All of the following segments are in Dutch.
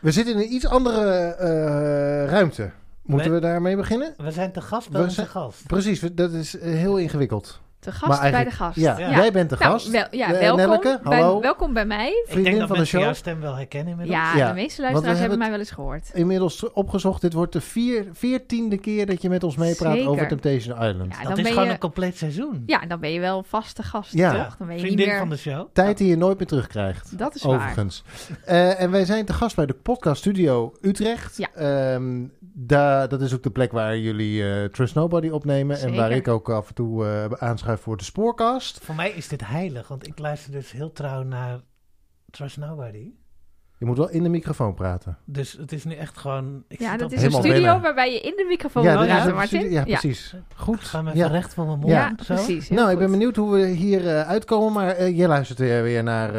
We zitten in een iets andere eh, ruimte. Moeten we daarmee beginnen? We zijn te gast bij We onze zijn- gast. Precies, dat is eh, heel ingewikkeld. Te Maar gast bij de gast. Ja, Ja. jij bent de Nou, gast. wel- ja, Eh, welkom. Nelleke, bij- hallo. welkom bij mij. Ik Vriendin denk dat van de show. jouw stem wel herkennen inmiddels. Ja, Ja, de meeste luisteraars hebben mij wel eens gehoord. Inmiddels opgezocht, dit wordt de vier, veertiende keer dat je met ons meepraat Zeker. over Temptation Island. Ja, Dat is gewoon je, een compleet seizoen. ja, dan ben je wel vaste gast, Ja. toch? Dan ben je niet Vriendin meer... van de show. Tijd die je nooit meer terugkrijgt. Dat is waar. Overigens. Eh, en wij zijn te gast bij de podcast studio Utrecht. Ja. Ehm, daar, dat is ook de plek waar jullie eh, Trust Nobody opnemen. En waar ik ook af en toe eh, aanschuif voor de spoorcast. Voor mij is dit heilig, want ik luister dus heel trouw naar Trust Nobody. Je moet wel in de microfoon praten. Dus het is nu echt gewoon... Ik Ja, dat is een studio waarbij je in de microfoon ja, praten, Martin. ja, precies. Goed. Ik ga me Ja. recht voor mijn mond. Ja, zo. precies. Nou, ik ben benieuwd hoe we hier eh, uitkomen. Maar eh, je luistert weer, weer naar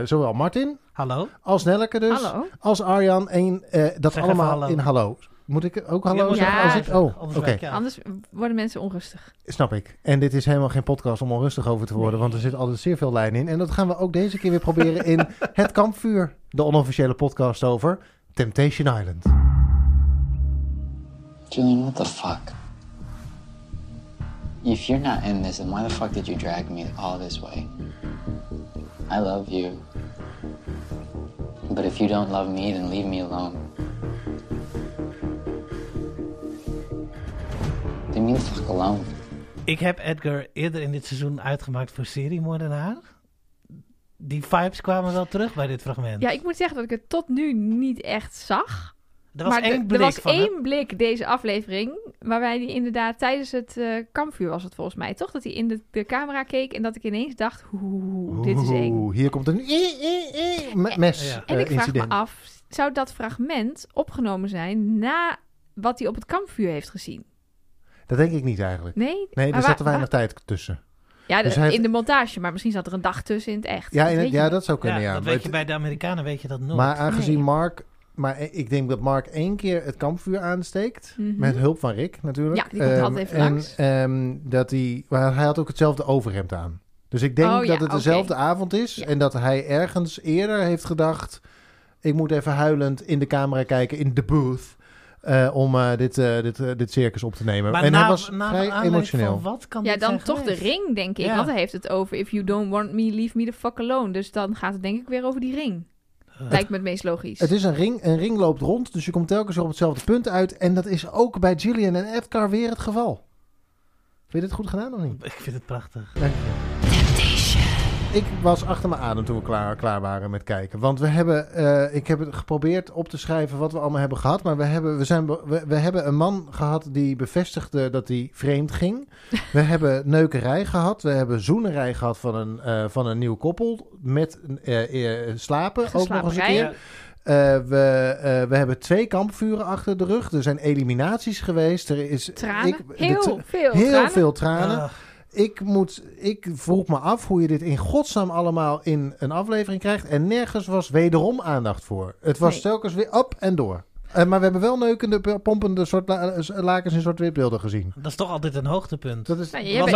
eh, zowel Martin Hallo? als Nelleke dus. Hallo. Als Arjan. En eh, dat Zeg allemaal hallo. in hallo. Moet ik ook hallo zeggen? Ja. Als ik, oh, oké. Anders. Anders worden mensen onrustig. Snap ik. En dit is helemaal geen podcast om onrustig over te worden, Nee. want er zit altijd zeer veel lijn in. En dat gaan we ook deze keer weer proberen in Het Kampvuur, de onofficiële podcast over Temptation Island. Julian, what the fuck? If you're not in this, then why the fuck did you drag me all this way? I love you. But if you don't love me, then leave me alone. Leave me the fuck alone. Ik heb Edgar eerder in dit seizoen uitgemaakt voor seriemoordenaar. Die vibes kwamen wel terug bij dit fragment. Ja, ik moet zeggen dat ik het tot nu niet echt zag. er was maar één blik er was van één blik deze aflevering, waarbij hij inderdaad tijdens het eh, kampvuur was het volgens mij, toch? Dat hij in de, de camera keek en dat ik ineens dacht, oeh, dit is eng. Oeh, hier komt een eh, eh, eh, me- mes Ja. En eh, ik vraag incident. me af, zou dat fragment opgenomen zijn na wat hij op het kampvuur heeft gezien? Dat denk ik niet eigenlijk. Nee? Nee, er zat te weinig tijd tussen. Ja, Dus de- in de montage, maar misschien zat er een dag tussen in het echt. Ja, in het- ja dat zou kunnen, Ja, ja. dat weet je het- bij de Amerikanen weet je dat nooit. Maar aangezien Nee. Mark... Maar ik denk dat Mark één keer het kampvuur aansteekt. Mhm. Met hulp van Rick natuurlijk. Ja, die komt Ehm, altijd even en, langs. ehm, dat hij, maar hij had ook hetzelfde overhemd aan. Dus ik denk Oh, ja, dat het dezelfde avond is. Ja. En dat hij ergens eerder heeft gedacht... Ik moet even huilend in de camera kijken, in de booth... eh, om eh, dit, eh, dit, dit circus op te nemen. Maar en na, hij was na vrij emotioneel. Van wat kan Ja, dit dan zijn toch de ring, denk ik. Ja. Want hij heeft het over if you don't want me, leave me the fuck alone. Dus dan gaat het denk ik weer over die ring. Uh, Lijkt me het meest logisch. Het is een ring, een ring loopt rond, dus je komt telkens weer op hetzelfde punt uit. En dat is ook bij Gillian en Edgar weer het geval. Vind je dit goed gedaan of niet? Ik vind het prachtig. Dank je. Ik was achter mijn adem toen we klaar, klaar waren met kijken. Want we hebben, eh, ik heb het geprobeerd op te schrijven wat we allemaal hebben gehad. Maar we hebben, we zijn, we, we hebben een man gehad die bevestigde dat hij vreemd ging. We hebben neukerij gehad. We hebben zoenerij gehad van een, eh, van een nieuw koppel. Met eh, slapen ook nog eens een keer. Eh, we, eh, we hebben twee kampvuren achter de rug. Er zijn eliminaties geweest. Er is Tranen. ik- heel veel heel tranen. veel tranen. Ah, Ik, moet, ik vroeg me af hoe je dit in godsnaam allemaal in een aflevering krijgt. En nergens was wederom aandacht voor. Het was Nee. telkens weer op en door. Eh, maar we hebben wel neukende, pompende soort la- eh, lakens in soort witbeelden gezien. dat is toch altijd een hoogtepunt. Dat is, Nou, jij moet-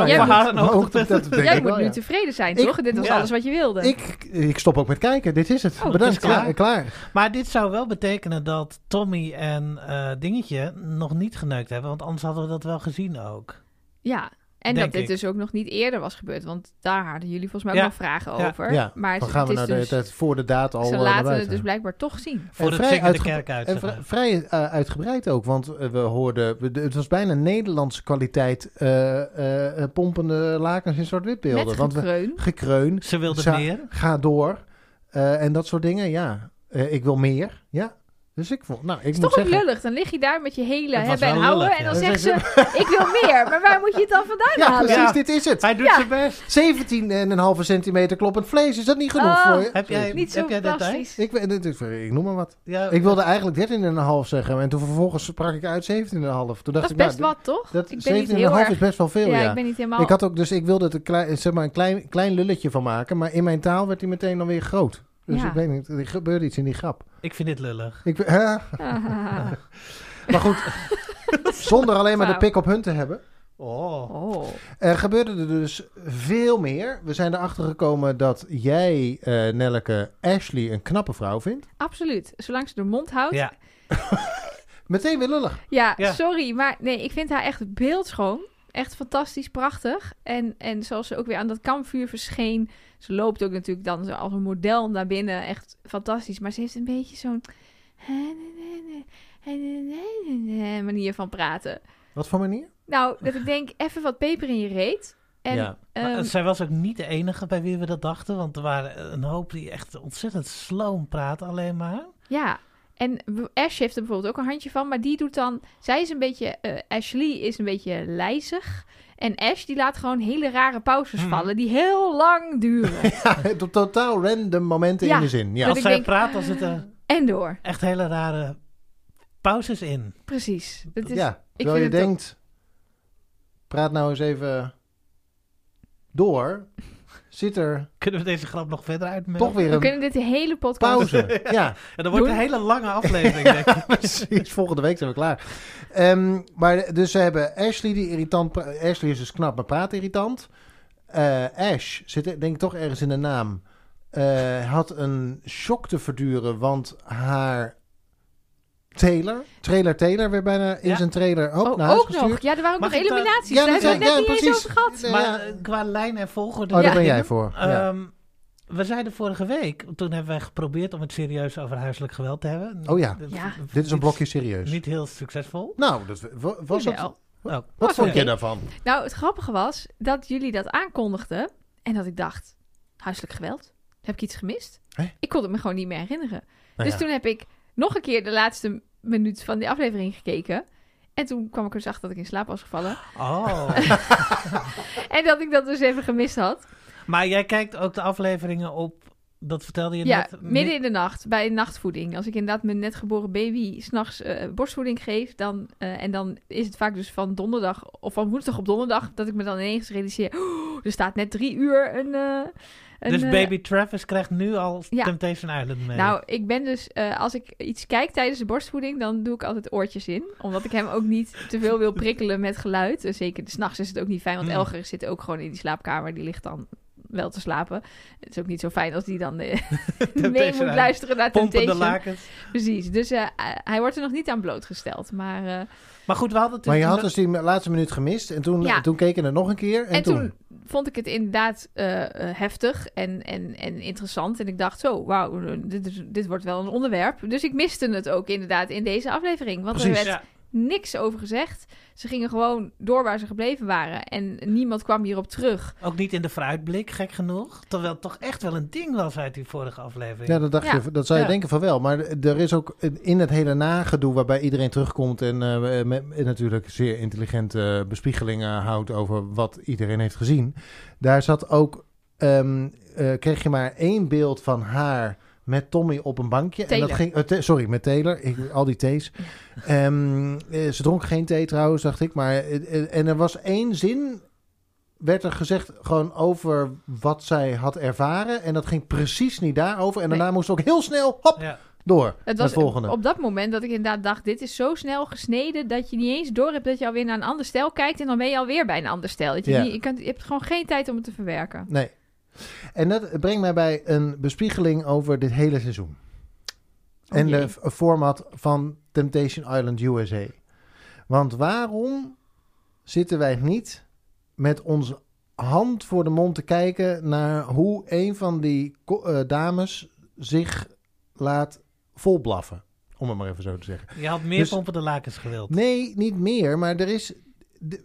een hoogtepunt. Jij moet wel, nu ja. tevreden zijn, Ik- toch? Dit was ja. alles wat je wilde. Ik, ik stop ook met kijken. Dit is het. Oh, het Bedankt. is klaar. Ja, klaar. Maar dit zou wel betekenen dat Tommy en eh, Dingetje nog niet geneukt hebben. Want anders hadden we dat wel gezien ook. Ja, en Denk dat dit ik. dus ook nog niet eerder was gebeurd. Want daar hadden jullie volgens mij ook Ja. nog vragen Ja. over. Ja, maar Dan het, gaan we het naar is de dus, tijd voor de daad al ze eh, laten het dus blijkbaar toch zien. Voor vrij de kerk uit. En vrij eh, uitgebreid ook, want eh, we hoorden, we- de- het was bijna Nederlandse kwaliteit eh, eh, eh, pompende lakens in zwart-wit beelden. Met want we, gekreun. gekreun, Ze wilden meer. ga door eh, en dat soort dingen, ja. Eh, ik wil meer, ja. Dus ik vond, nou, ik Het is moet toch ook lullig. Dan lig je daar met je hele hebben en houden. lullig, en dan zegt ze, ik wil meer. Maar waar moet je het dan vandaan Ja, halen? precies, Ja. dit is het. Hij doet Ja. zijn best. 17,5 centimeter kloppend vlees, is dat niet genoeg Oh. voor je? Heb jij, Niet zo heb jij details? Ik, noem maar wat. Ja, Ik wilde eigenlijk 13,5 zeggen en toen vervolgens sprak ik uit 17,5. Toen dacht Dat is ik, best nou, wat, toch? Dat ik ben niet 17,5 heel is best wel veel, ja, ja. ik ben niet helemaal... Ik had ook, dus ik wilde het een klein, zeg maar een klein, klein lulletje van maken, maar in mijn taal werd hij meteen dan weer groot. Dus Ja. ik weet niet, er gebeurde iets in die grap. Ik vind dit lullig. Ik, hè? Ah. Maar goed, zonder alleen maar de pik op hun te hebben. Oh. Oh. Er gebeurde er dus veel meer. We zijn erachter gekomen dat jij, eh Nelleke, Ashley een knappe vrouw vindt. Absoluut. Zolang ze de mond houdt. Ja, Ja. Meteen weer lullig. Ja. sorry, maar nee, ik vind haar echt beeldschoon. Echt fantastisch, prachtig. En, en zoals ze ook weer aan dat kampvuur verscheen. Ze loopt ook natuurlijk dan zo als een model naar binnen. Echt fantastisch. Maar ze heeft een beetje zo'n manier van praten. Wat voor manier? Nou, dat ik denk, even wat peper in je reet. En, Ja. Maar ehm, zij was ook niet de enige bij wie we dat dachten. Want er waren een hoop die echt ontzettend sloom praten alleen maar. Ja, en Ash heeft er bijvoorbeeld ook een handje van, maar die doet dan... Zij is een beetje... eh, Ashley is een beetje lijzig. En Ash die laat gewoon hele rare pauzes Mhm. vallen die heel lang duren. Ja, to- totaal random momenten Ja. in de zin. Ja. Als ik zij denk, praat, dan zitten en door. echt hele rare pauzes in. Precies. Dat is, ja, terwijl je vind het denkt, praat nou eens even door. Zit er Kunnen we deze grap nog verder uitmelden? toch weer We een kunnen dit de hele podcast... pauze. ja, En dan wordt Doen. een hele lange aflevering, denk ik. precies. Volgende week zijn we klaar. Ehm, maar dus ze hebben Ashley die irritant... pra- Ashley is dus knap, maar praat irritant. Eh, Ash zit denk ik toch ergens in de naam. eh, had een shock te verduren, want haar Taylor, trailer Taylor, weer bijna in Ja. zijn trailer ook Oh, naar huis ook gestuurd. nog. Ja, er waren ook Mag nog eliminaties. Ja, Daar dat hebben we net ja, niet eens precies. over gehad. Nee, Maar ja. eh, qua lijn en volgorde... Oh, daar Ja. ben jij voor. Ja. Ehm, we zeiden vorige week, toen hebben wij geprobeerd om het serieus over huiselijk geweld te hebben. Oh ja. Dat- Ja. dat- Dit is een blokje serieus. Niet heel succesvol. Nou, dat wa- was het. Oh, Wat Was vond je daarvan? Nou, het grappige was dat jullie dat aankondigden. En dat ik dacht, huiselijk geweld? Heb ik iets gemist? Ik kon het me gewoon niet meer herinneren. Nou dus ja. toen heb ik nog een keer de laatste minuut van die aflevering gekeken. En toen kwam ik er dus achter dat ik in slaap was gevallen. Oh. En dat ik dat dus even gemist had. maar jij kijkt ook de afleveringen op, dat vertelde je Ja, net. midden in de nacht bij nachtvoeding. Als ik inderdaad mijn net geboren baby s'nachts eh borstvoeding geef, dan, eh, en dan is het vaak dus van donderdag of van woensdag op donderdag dat ik me dan ineens realiseer, "Oh, er staat net drie uur een. eh, een Dus eh, baby Travis krijgt nu al Ja. Temptation Island mee. Nou, ik ben dus, eh, als ik iets kijk tijdens de borstvoeding, dan doe ik altijd oortjes in. Omdat ik hem ook niet te veel wil prikkelen met geluid. Zeker s'nachts is het ook niet fijn, want Hmm. Elger zit ook gewoon in die slaapkamer. Die ligt dan wel te slapen. Het is ook niet zo fijn als die dan eh, mee moet luisteren naar Pompende Temptation. lakens. Precies, dus hij wordt er nog niet aan blootgesteld. Maar, Maar goed, we hadden het Maar je had dus die laatste minuut gemist. En toen, Ja. toen keken we het nog een keer. En, en, toen? toen vond ik het inderdaad eh, eh, heftig en, en, en interessant. En ik dacht zo, wauw, dit, is- dit wordt wel een onderwerp. Dus ik miste het ook inderdaad in deze aflevering. Want er werd Ja. Niks over gezegd. Ze gingen gewoon door waar ze gebleven waren. En niemand kwam hierop terug. Ook niet in de vooruitblik, gek genoeg. Terwijl het toch echt wel een ding was uit die vorige aflevering. Ja, dat, dacht Ja. Je, dat zou je Ja. denken van wel. Maar er is ook in het hele nagedoe waarbij iedereen terugkomt en eh, met, natuurlijk zeer intelligente bespiegelingen houdt over wat iedereen heeft gezien. Daar zat ook, ehm, eh, kreeg je maar één beeld van haar met Tommy op een bankje. En dat ging, eh, te- sorry, met Taylor. Ik, al die thees. Ehm, eh, ze dronk geen thee trouwens, dacht ik. Maar, eh, en er was één zin werd er gezegd gewoon over wat zij had ervaren. En dat ging precies niet daarover. En Nee. daarna moest ze ook heel snel hop, Ja. door. Het was volgende. op dat moment dat ik inderdaad dacht... dit is zo snel gesneden dat je niet eens door hebt... dat je alweer naar een ander stijl kijkt... en dan ben je alweer bij een ander stijl. Dat je, Ja. niet, je, kunt, je hebt gewoon geen tijd om het te verwerken. Nee. En dat brengt mij bij een bespiegeling over dit hele seizoen. Oh en de format van Temptation Island USA. Want waarom zitten wij niet met onze hand voor de mond te kijken naar hoe een van die eh, dames zich laat volblaffen? Om het maar even zo te zeggen. Je had meer Dus- pompende lakens gewild. Nee, niet meer, maar er is. de-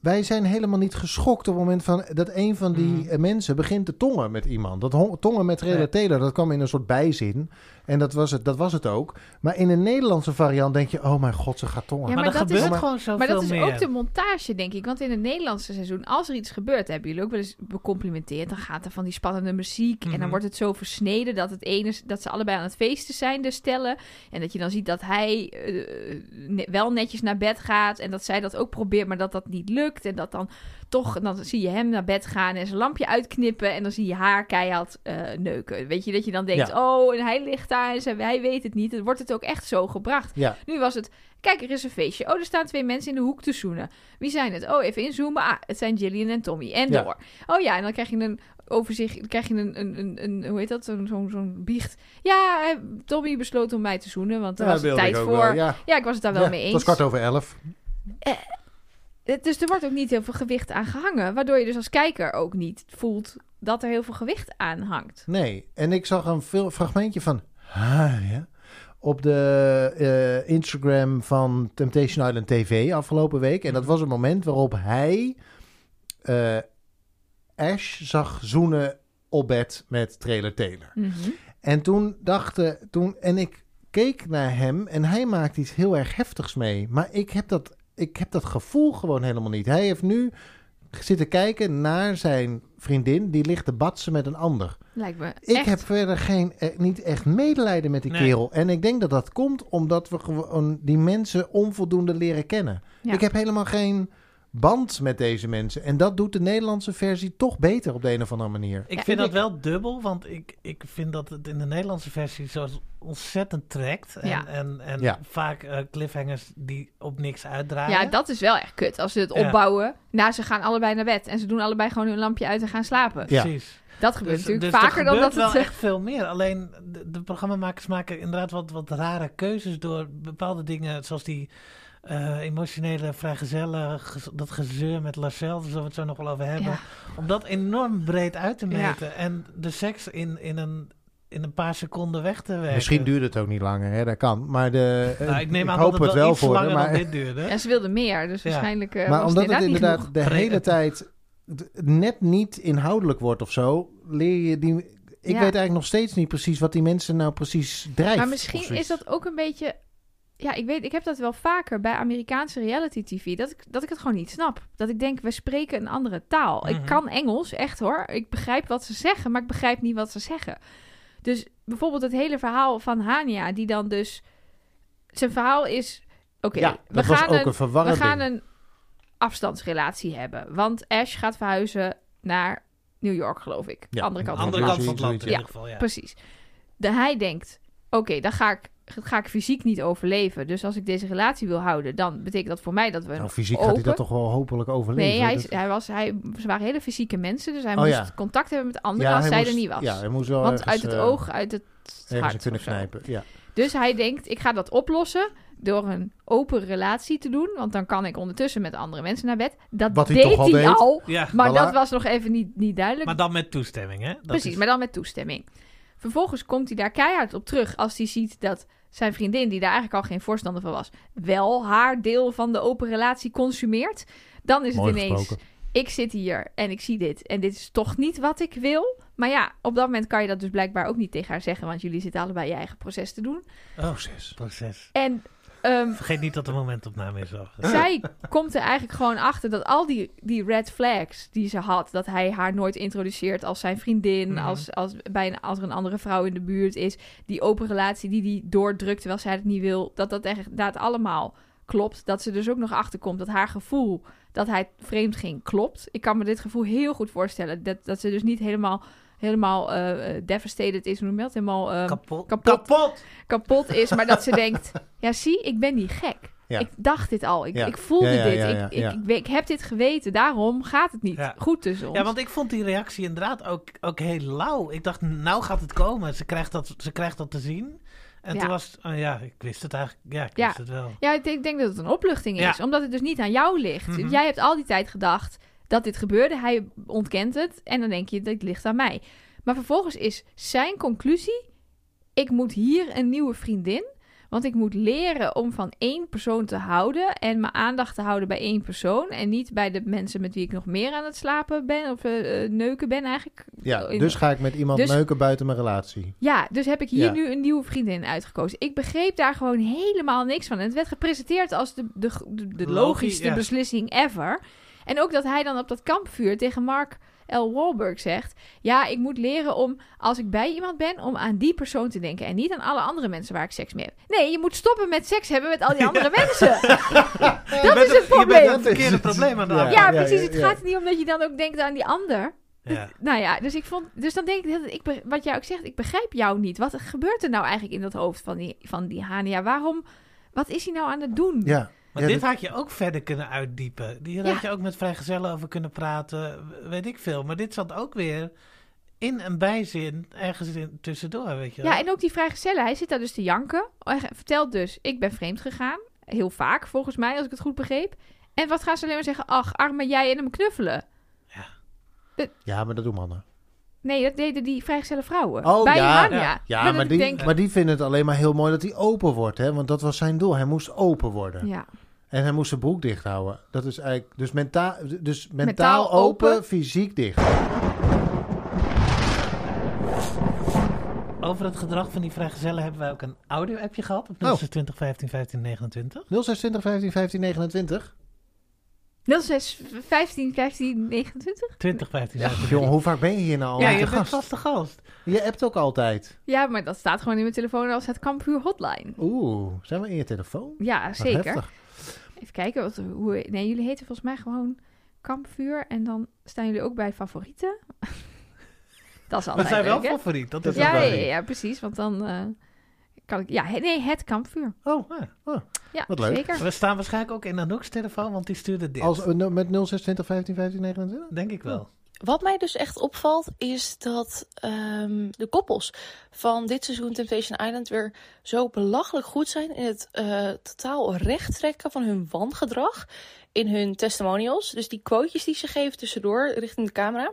wij zijn helemaal niet geschokt op het moment van dat een van die Mhm. eh, mensen begint te tongen met iemand. Dat tongen met. Taylor, dat kwam in een soort bijzin. En dat was, het, dat was het ook. Maar in een Nederlandse variant denk je, oh mijn god, ze gaat tongen. Ja, maar, maar er dat is- gebeurt Maar- gewoon zoveel Maar dat is meer. ook de montage, denk ik. Want in het Nederlandse seizoen, als er iets gebeurt, hebben jullie ook wel eens becomplimenteerd. Dan gaat er van die spannende muziek. En Mhm. dan wordt het zo versneden dat het ene dat ze allebei aan het feesten zijn, de stellen. En dat je dan ziet dat hij eh, ne- wel netjes naar bed gaat. En dat zij dat ook probeert, maar dat dat niet lukt. En dat dan toch, dan zie je hem naar bed gaan en zijn lampje uitknippen. En dan zie je haar keihard eh, neuken. Weet je, dat je dan denkt, oh, en hij ligt daar en ze, hij weet het niet. Dan wordt het ook echt zo gebracht. Ja. Nu was het, kijk, er is een feestje. Oh, er staan twee mensen in de hoek te zoenen. Wie zijn het? Oh, even inzoomen. Ah, het zijn Gillian en Tommy. En Ja. door. Oh ja, en dan krijg je een overzicht, dan krijg je een, een, een, een hoe heet dat, zo'n zo'n zo'n biecht. Ja, eh, Tommy besloot om mij te zoenen, want er was tijd voor. wel, ja. Ik was het daar wel mee Het eens. was kwart over elf. Eh, Dus er wordt ook niet heel veel gewicht aan gehangen, waardoor je dus als kijker ook niet voelt dat er heel veel gewicht aan hangt. Nee, en ik zag een veel fragmentje van Harja op de eh, Instagram van Temptation Island TV afgelopen week. En dat was een moment waarop hij eh, Ash zag zoenen op bed met Trailer Taylor. Mhm. En toen dachten, toen, en ik keek naar hem en hij maakt iets heel erg heftigs mee. Maar ik heb dat, ik heb dat gevoel gewoon helemaal niet. Hij heeft nu zitten kijken naar zijn vriendin, die ligt te batsen met een ander. Lijkt me Ik echt. heb verder geen, eh, niet echt medelijden met die Nee. kerel. En ik denk dat dat komt omdat we gewoon die mensen onvoldoende leren kennen. Ja. Ik heb helemaal geen band met deze mensen. En dat doet de Nederlandse versie toch beter op de een of andere manier. Ik Ja, vind dat wel dubbel, want ik, ik vind dat het in de Nederlandse versie zo ontzettend trekt. En, Ja. en, en Ja. vaak eh, cliffhangers die op niks uitdraaien. Ja, dat is wel echt kut. Als ze het Ja. opbouwen. Nou, ze gaan allebei naar bed. En ze doen allebei gewoon hun lampje uit en gaan slapen. Ja. Precies. Dat gebeurt Dus, natuurlijk dus vaker er dan dat het... wel echt veel meer. Alleen de, de programmamakers maken inderdaad wat, wat rare keuzes door bepaalde dingen, zoals die eh, emotionele vrijgezellen, gez- dat gezeur met Larcel, daar zullen we het zo nog wel over hebben. Ja. Om dat enorm breed uit te Ja. meten en de seks in, in, een, in een paar seconden weg te werken. Misschien duurt het ook niet langer, hè? dat kan. Maar de, eh, Nou, ik neem aan hoop dat het het wel, wel voor langer maar, dan dit duurde. Ja, ze wilden meer. Dus Ja. waarschijnlijk eh, maar was omdat het het inderdaad, de hele tijd net niet inhoudelijk wordt of zo, leer je die... Ik Ja. weet eigenlijk nog steeds niet precies wat die mensen nou precies drijft. Maar misschien is dat ook een beetje... Ja, ik weet, ik heb dat wel vaker bij Amerikaanse reality tv. Dat ik, dat ik het gewoon niet snap. Dat ik denk, we spreken een andere taal. Mhm. Ik kan Engels, echt hoor. Ik begrijp wat ze zeggen, maar ik begrijp niet wat ze zeggen. Dus bijvoorbeeld het hele verhaal van Hania, die dan dus... Zijn verhaal is... Oké, ja, we, gaan ook een, we gaan een afstandsrelatie hebben. Want Ash gaat verhuizen naar New York, geloof ik. Ja, Andere kant Andere van kant van land. het land in ieder geval, ja. Precies. De, hij denkt, oké, dan ga ik, ga ik fysiek niet overleven. Dus als ik deze relatie wil houden, dan betekent dat voor mij dat we... Nou, fysiek gaat hij dat toch wel hopelijk overleven. Nee, hij, is, hij was, hij, ze waren hele fysieke mensen, dus hij Oh, moest ja. contact hebben met anderen Ja, als zij moest- er niet was. Ja, hij moest wel Want ergens, uit het eh, oog, uit het hart kunnen knijpen. Ja. Dus hij denkt, ik ga dat oplossen door een open relatie te doen. Want dan kan ik ondertussen met andere mensen naar bed. Dat Wat hij deed toch al hij deed. al, Ja, maar Voilà. dat was nog even niet, niet duidelijk. maar dan met toestemming, hè? Dat Precies, is- maar dan met toestemming. Vervolgens komt hij daar keihard op terug als hij ziet dat zijn vriendin, die daar eigenlijk al geen voorstander van was, wel haar deel van de open relatie consumeert. Dan is Mooi het ineens, gesproken. ik zit hier en ik zie dit en dit is toch niet wat ik wil. Maar ja, op dat moment kan je dat dus blijkbaar ook niet tegen haar zeggen, want jullie zitten allebei je eigen proces te doen. Oh, proces. En ehm, Vergeet niet dat er momentopname is. Zij komt er eigenlijk gewoon achter dat al die, die red flags die ze had, dat hij haar nooit introduceert als zijn vriendin, Mhm. als, als, bij een, als er een andere vrouw in de buurt is, die open relatie die hij doordrukt terwijl zij het niet wil, dat dat echt dat allemaal klopt. Dat ze dus ook nog achterkomt dat haar gevoel dat hij vreemd ging klopt. Ik kan me dit gevoel heel goed voorstellen. Dat, dat ze dus niet helemaal, helemaal eh, eh, devastated is, hoe noem je dat? Helemaal eh, Kapot. kapot. Kapot! kapot is, maar dat ze denkt, ja zie, ik ben niet gek. Ja. Ik dacht dit al. Ik, Ja. ik voelde Ja, dit. ik, ik. Ik, ik heb dit geweten. Daarom gaat het niet goed tussen ons. Ja, want ik vond die reactie inderdaad ook, ook heel lauw. Ik dacht, nou gaat het komen. Ze krijgt dat, ze krijgt dat te zien. En toen was het, oh ja, ik wist het eigenlijk. Ja, ik wist het wel. Ja, ik denk, ik denk dat het een opluchting is. Omdat het dus niet aan jou ligt. Mhm. Jij hebt al die tijd gedacht dat dit gebeurde. Hij ontkent het. En dan denk je, dit ligt aan mij. Maar vervolgens is zijn conclusie... Ik moet hier een nieuwe vriendin. Want ik moet leren om van één persoon te houden. En mijn aandacht te houden bij één persoon. En niet bij de mensen met wie ik nog meer aan het slapen ben. Of eh, eh, neuken ben eigenlijk. Ja, dus ga ik met iemand Dus- neuken buiten mijn relatie. Ja, dus heb ik hier Ja. nu een nieuwe vriendin uitgekozen. Ik begreep daar gewoon helemaal niks van. En het werd gepresenteerd als de, de, de, de Logisch, logischste ja. beslissing ever. En ook dat hij dan op dat kampvuur tegen Mark L. Wahlberg zegt... Ja, ik moet leren om, als ik bij iemand ben, om aan die persoon te denken. En niet aan alle andere mensen waar ik seks mee heb. Nee, je moet stoppen met seks hebben met al die andere mensen. dat bent is het Je bent probleem. het verkeerde probleem aan de Ja. hand. Ja, ja, precies. Het ja. gaat er niet om dat je dan ook denkt aan die ander. Ja. Nou ja, dus ik vond, dus dan denk ik dat ik, wat jij ook zegt, ik begrijp jou niet. Wat gebeurt er nou eigenlijk in dat hoofd van die, van die Hania? Waarom, wat is hij nou aan het doen? Ja. Maar Ja, dit dat- had je ook verder kunnen uitdiepen. Hier Ja. had je ook met vrijgezellen over kunnen praten, weet ik veel. Maar dit zat ook weer in een bijzin ergens in, tussendoor, weet je wel. Ja, en ook die vrijgezellen, hij zit daar dus te janken. Hij vertelt dus, ik ben vreemd gegaan. Heel vaak, volgens mij, als ik het goed begreep. En wat gaan ze alleen maar zeggen? Ach, arme jij en hem knuffelen. ja, maar dat doen mannen. Nee, dat deden die vrijgezelle vrouwen. Oh, Bij ja. Hania. Ja. Ja, maar die, denk- maar die vinden het alleen maar heel mooi dat hij open wordt. Hè? Want dat was zijn doel. Hij moest open worden. Ja. En hij moest zijn broek dicht houden. Dat is eigenlijk... Dus, menta dus mentaal, Mentaal open, open. fysiek dicht. Over het gedrag van die vrijgezellen hebben wij ook een audio-appje gehad op Oh. 0620 15 15 29. 0620 15 15 29. 06, 15, 15, 29? 20 15 Ja, 29. jongen, hoe vaak ben je hier nou al Ja, je bent vaste gast. Je appt ook altijd. Ja, maar dat staat gewoon in mijn telefoon als het Kampvuur Hotline. Oeh, zijn we in je telefoon? Ja, zeker. Even kijken, wat, hoe, nee, jullie heten volgens mij gewoon Kampvuur. En dan staan jullie ook bij favorieten. dat is We altijd zijn wel hè? favoriet. Dat is Ja, wel ja, lief. ja, precies. Want dan eh, kan ik... Ja, he- nee, het Kampvuur. Oh, Ah, Ja, Wat leuk. zeker. We staan waarschijnlijk ook in Anouk's telefoon, want die stuurde dit. als, eh, met 0620 15 15 29? Denk ik wel. Wat mij dus echt opvalt, is dat ehm, de koppels van dit seizoen Temptation Island weer zo belachelijk goed zijn in het eh, totaal recht trekken van hun wangedrag in hun testimonials. Dus die quotejes die ze geven tussendoor richting de camera.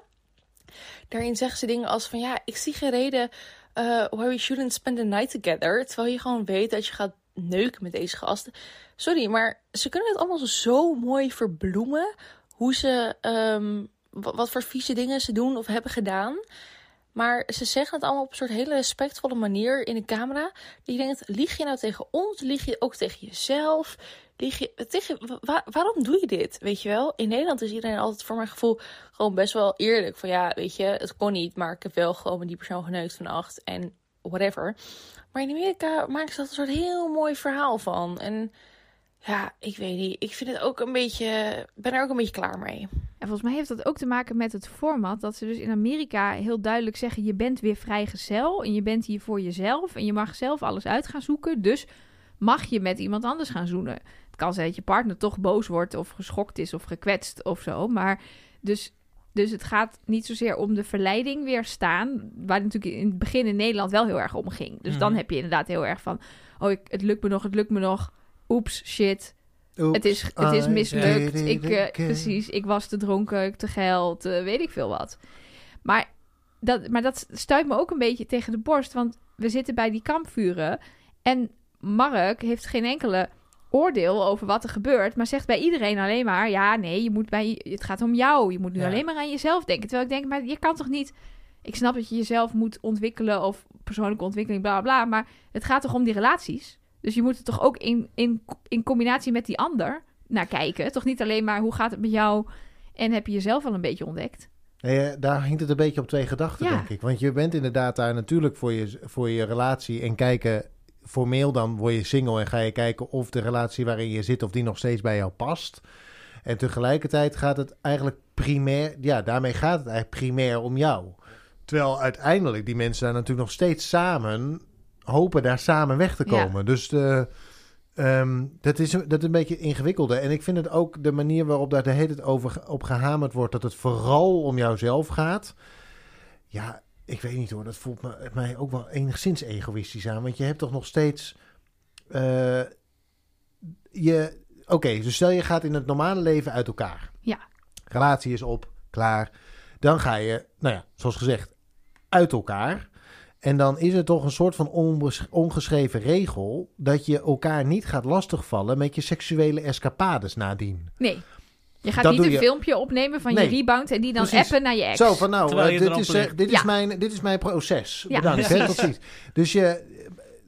Daarin zeggen ze dingen als van ja, ik zie geen reden eh why we shouldn't spend the night together. Terwijl je gewoon weet dat je gaat neuken met deze gasten. Sorry, maar ze kunnen het allemaal zo mooi verbloemen. Hoe ze, ehm, wa- wat voor vieze dingen ze doen of hebben gedaan. Maar ze zeggen het allemaal op een soort hele respectvolle manier in de camera. Je denkt, lieg je nou tegen ons? Lieg je ook tegen jezelf? Lieg je tegen, wa- wa- waarom doe je dit? Weet je wel? In Nederland is iedereen altijd voor mijn gevoel gewoon best wel eerlijk. Van ja, weet je, het kon niet, maar ik heb wel gewoon met die persoon geneukt vannacht. En whatever. Maar in Amerika maken ze dat een soort heel mooi verhaal van. En ja, ik weet niet. Ik vind het ook een beetje, ben er ook een beetje klaar mee. En volgens mij heeft dat ook te maken met het format. Dat ze dus in Amerika heel duidelijk zeggen: je bent weer vrijgezel. En je bent hier voor jezelf. En je mag zelf alles uit gaan zoeken. Dus mag je met iemand anders gaan zoenen. Het kan zijn dat je partner toch boos wordt. Of geschokt is. Of gekwetst of zo. Maar dus. Dus het gaat niet zozeer om de verleiding weerstaan. Waar het natuurlijk in het begin in Nederland wel heel erg om ging. Dus dan Mhm. heb je inderdaad heel erg van: oh, ik, het lukt me nog, het lukt me nog. Oeps, shit. Het is, het is mislukt. Ik, eh, precies, ik was te dronken, te geld, eh, weet ik veel wat. Maar dat, maar dat stuit me ook een beetje tegen de borst. Want we zitten bij die kampvuren. En Mark heeft geen enkele oordeel over wat er gebeurt. Maar zegt bij iedereen alleen maar... Ja, nee, je moet bij, het gaat om jou. Je moet nu Ja. alleen maar aan jezelf denken. Terwijl ik denk, maar je kan toch niet... Ik snap dat je jezelf moet ontwikkelen of persoonlijke ontwikkeling, bla. bla, Maar het gaat toch om die relaties? Dus je moet er toch ook in, in, in combinatie met die ander naar kijken. Toch niet alleen maar hoe gaat het met jou en heb je jezelf al een beetje ontdekt? Nee, eh, daar hangt het een beetje op twee gedachten, Ja. denk ik. Want je bent inderdaad daar natuurlijk voor je, voor je relatie en kijken... Formeel dan word je single en ga je kijken of de relatie waarin je zit... of die nog steeds bij jou past. En tegelijkertijd gaat het eigenlijk primair... Ja, daarmee gaat het eigenlijk primair om jou. Terwijl uiteindelijk die mensen daar natuurlijk nog steeds samen... hopen daar samen weg te Ja. komen. Dus de, ehm, dat, is, dat is een beetje ingewikkelder. En ik vind het ook de manier waarop daar de hele tijd over op gehamerd wordt... dat het vooral om jouzelf gaat... Ja, ik weet niet hoor, dat voelt me, mij ook wel enigszins egoïstisch aan. Want je hebt toch nog steeds. eh, je. Oké, dus stel je gaat in het normale leven uit elkaar. Ja. Relatie is op, klaar. Dan ga je, nou ja, zoals gezegd, uit elkaar. En dan is er toch een soort van ongeschreven regel dat je elkaar niet gaat lastigvallen met je seksuele escapades nadien. Nee. Je gaat Dat niet een je- filmpje opnemen van Nee. je rebound en die dan Precies. appen naar je ex. Zo van nou, Terwijl eh, dit, is, eh, dit, is Ja. mijn, dit is mijn proces. Ja. Bedankt, hè, tot ziens. Dus, je,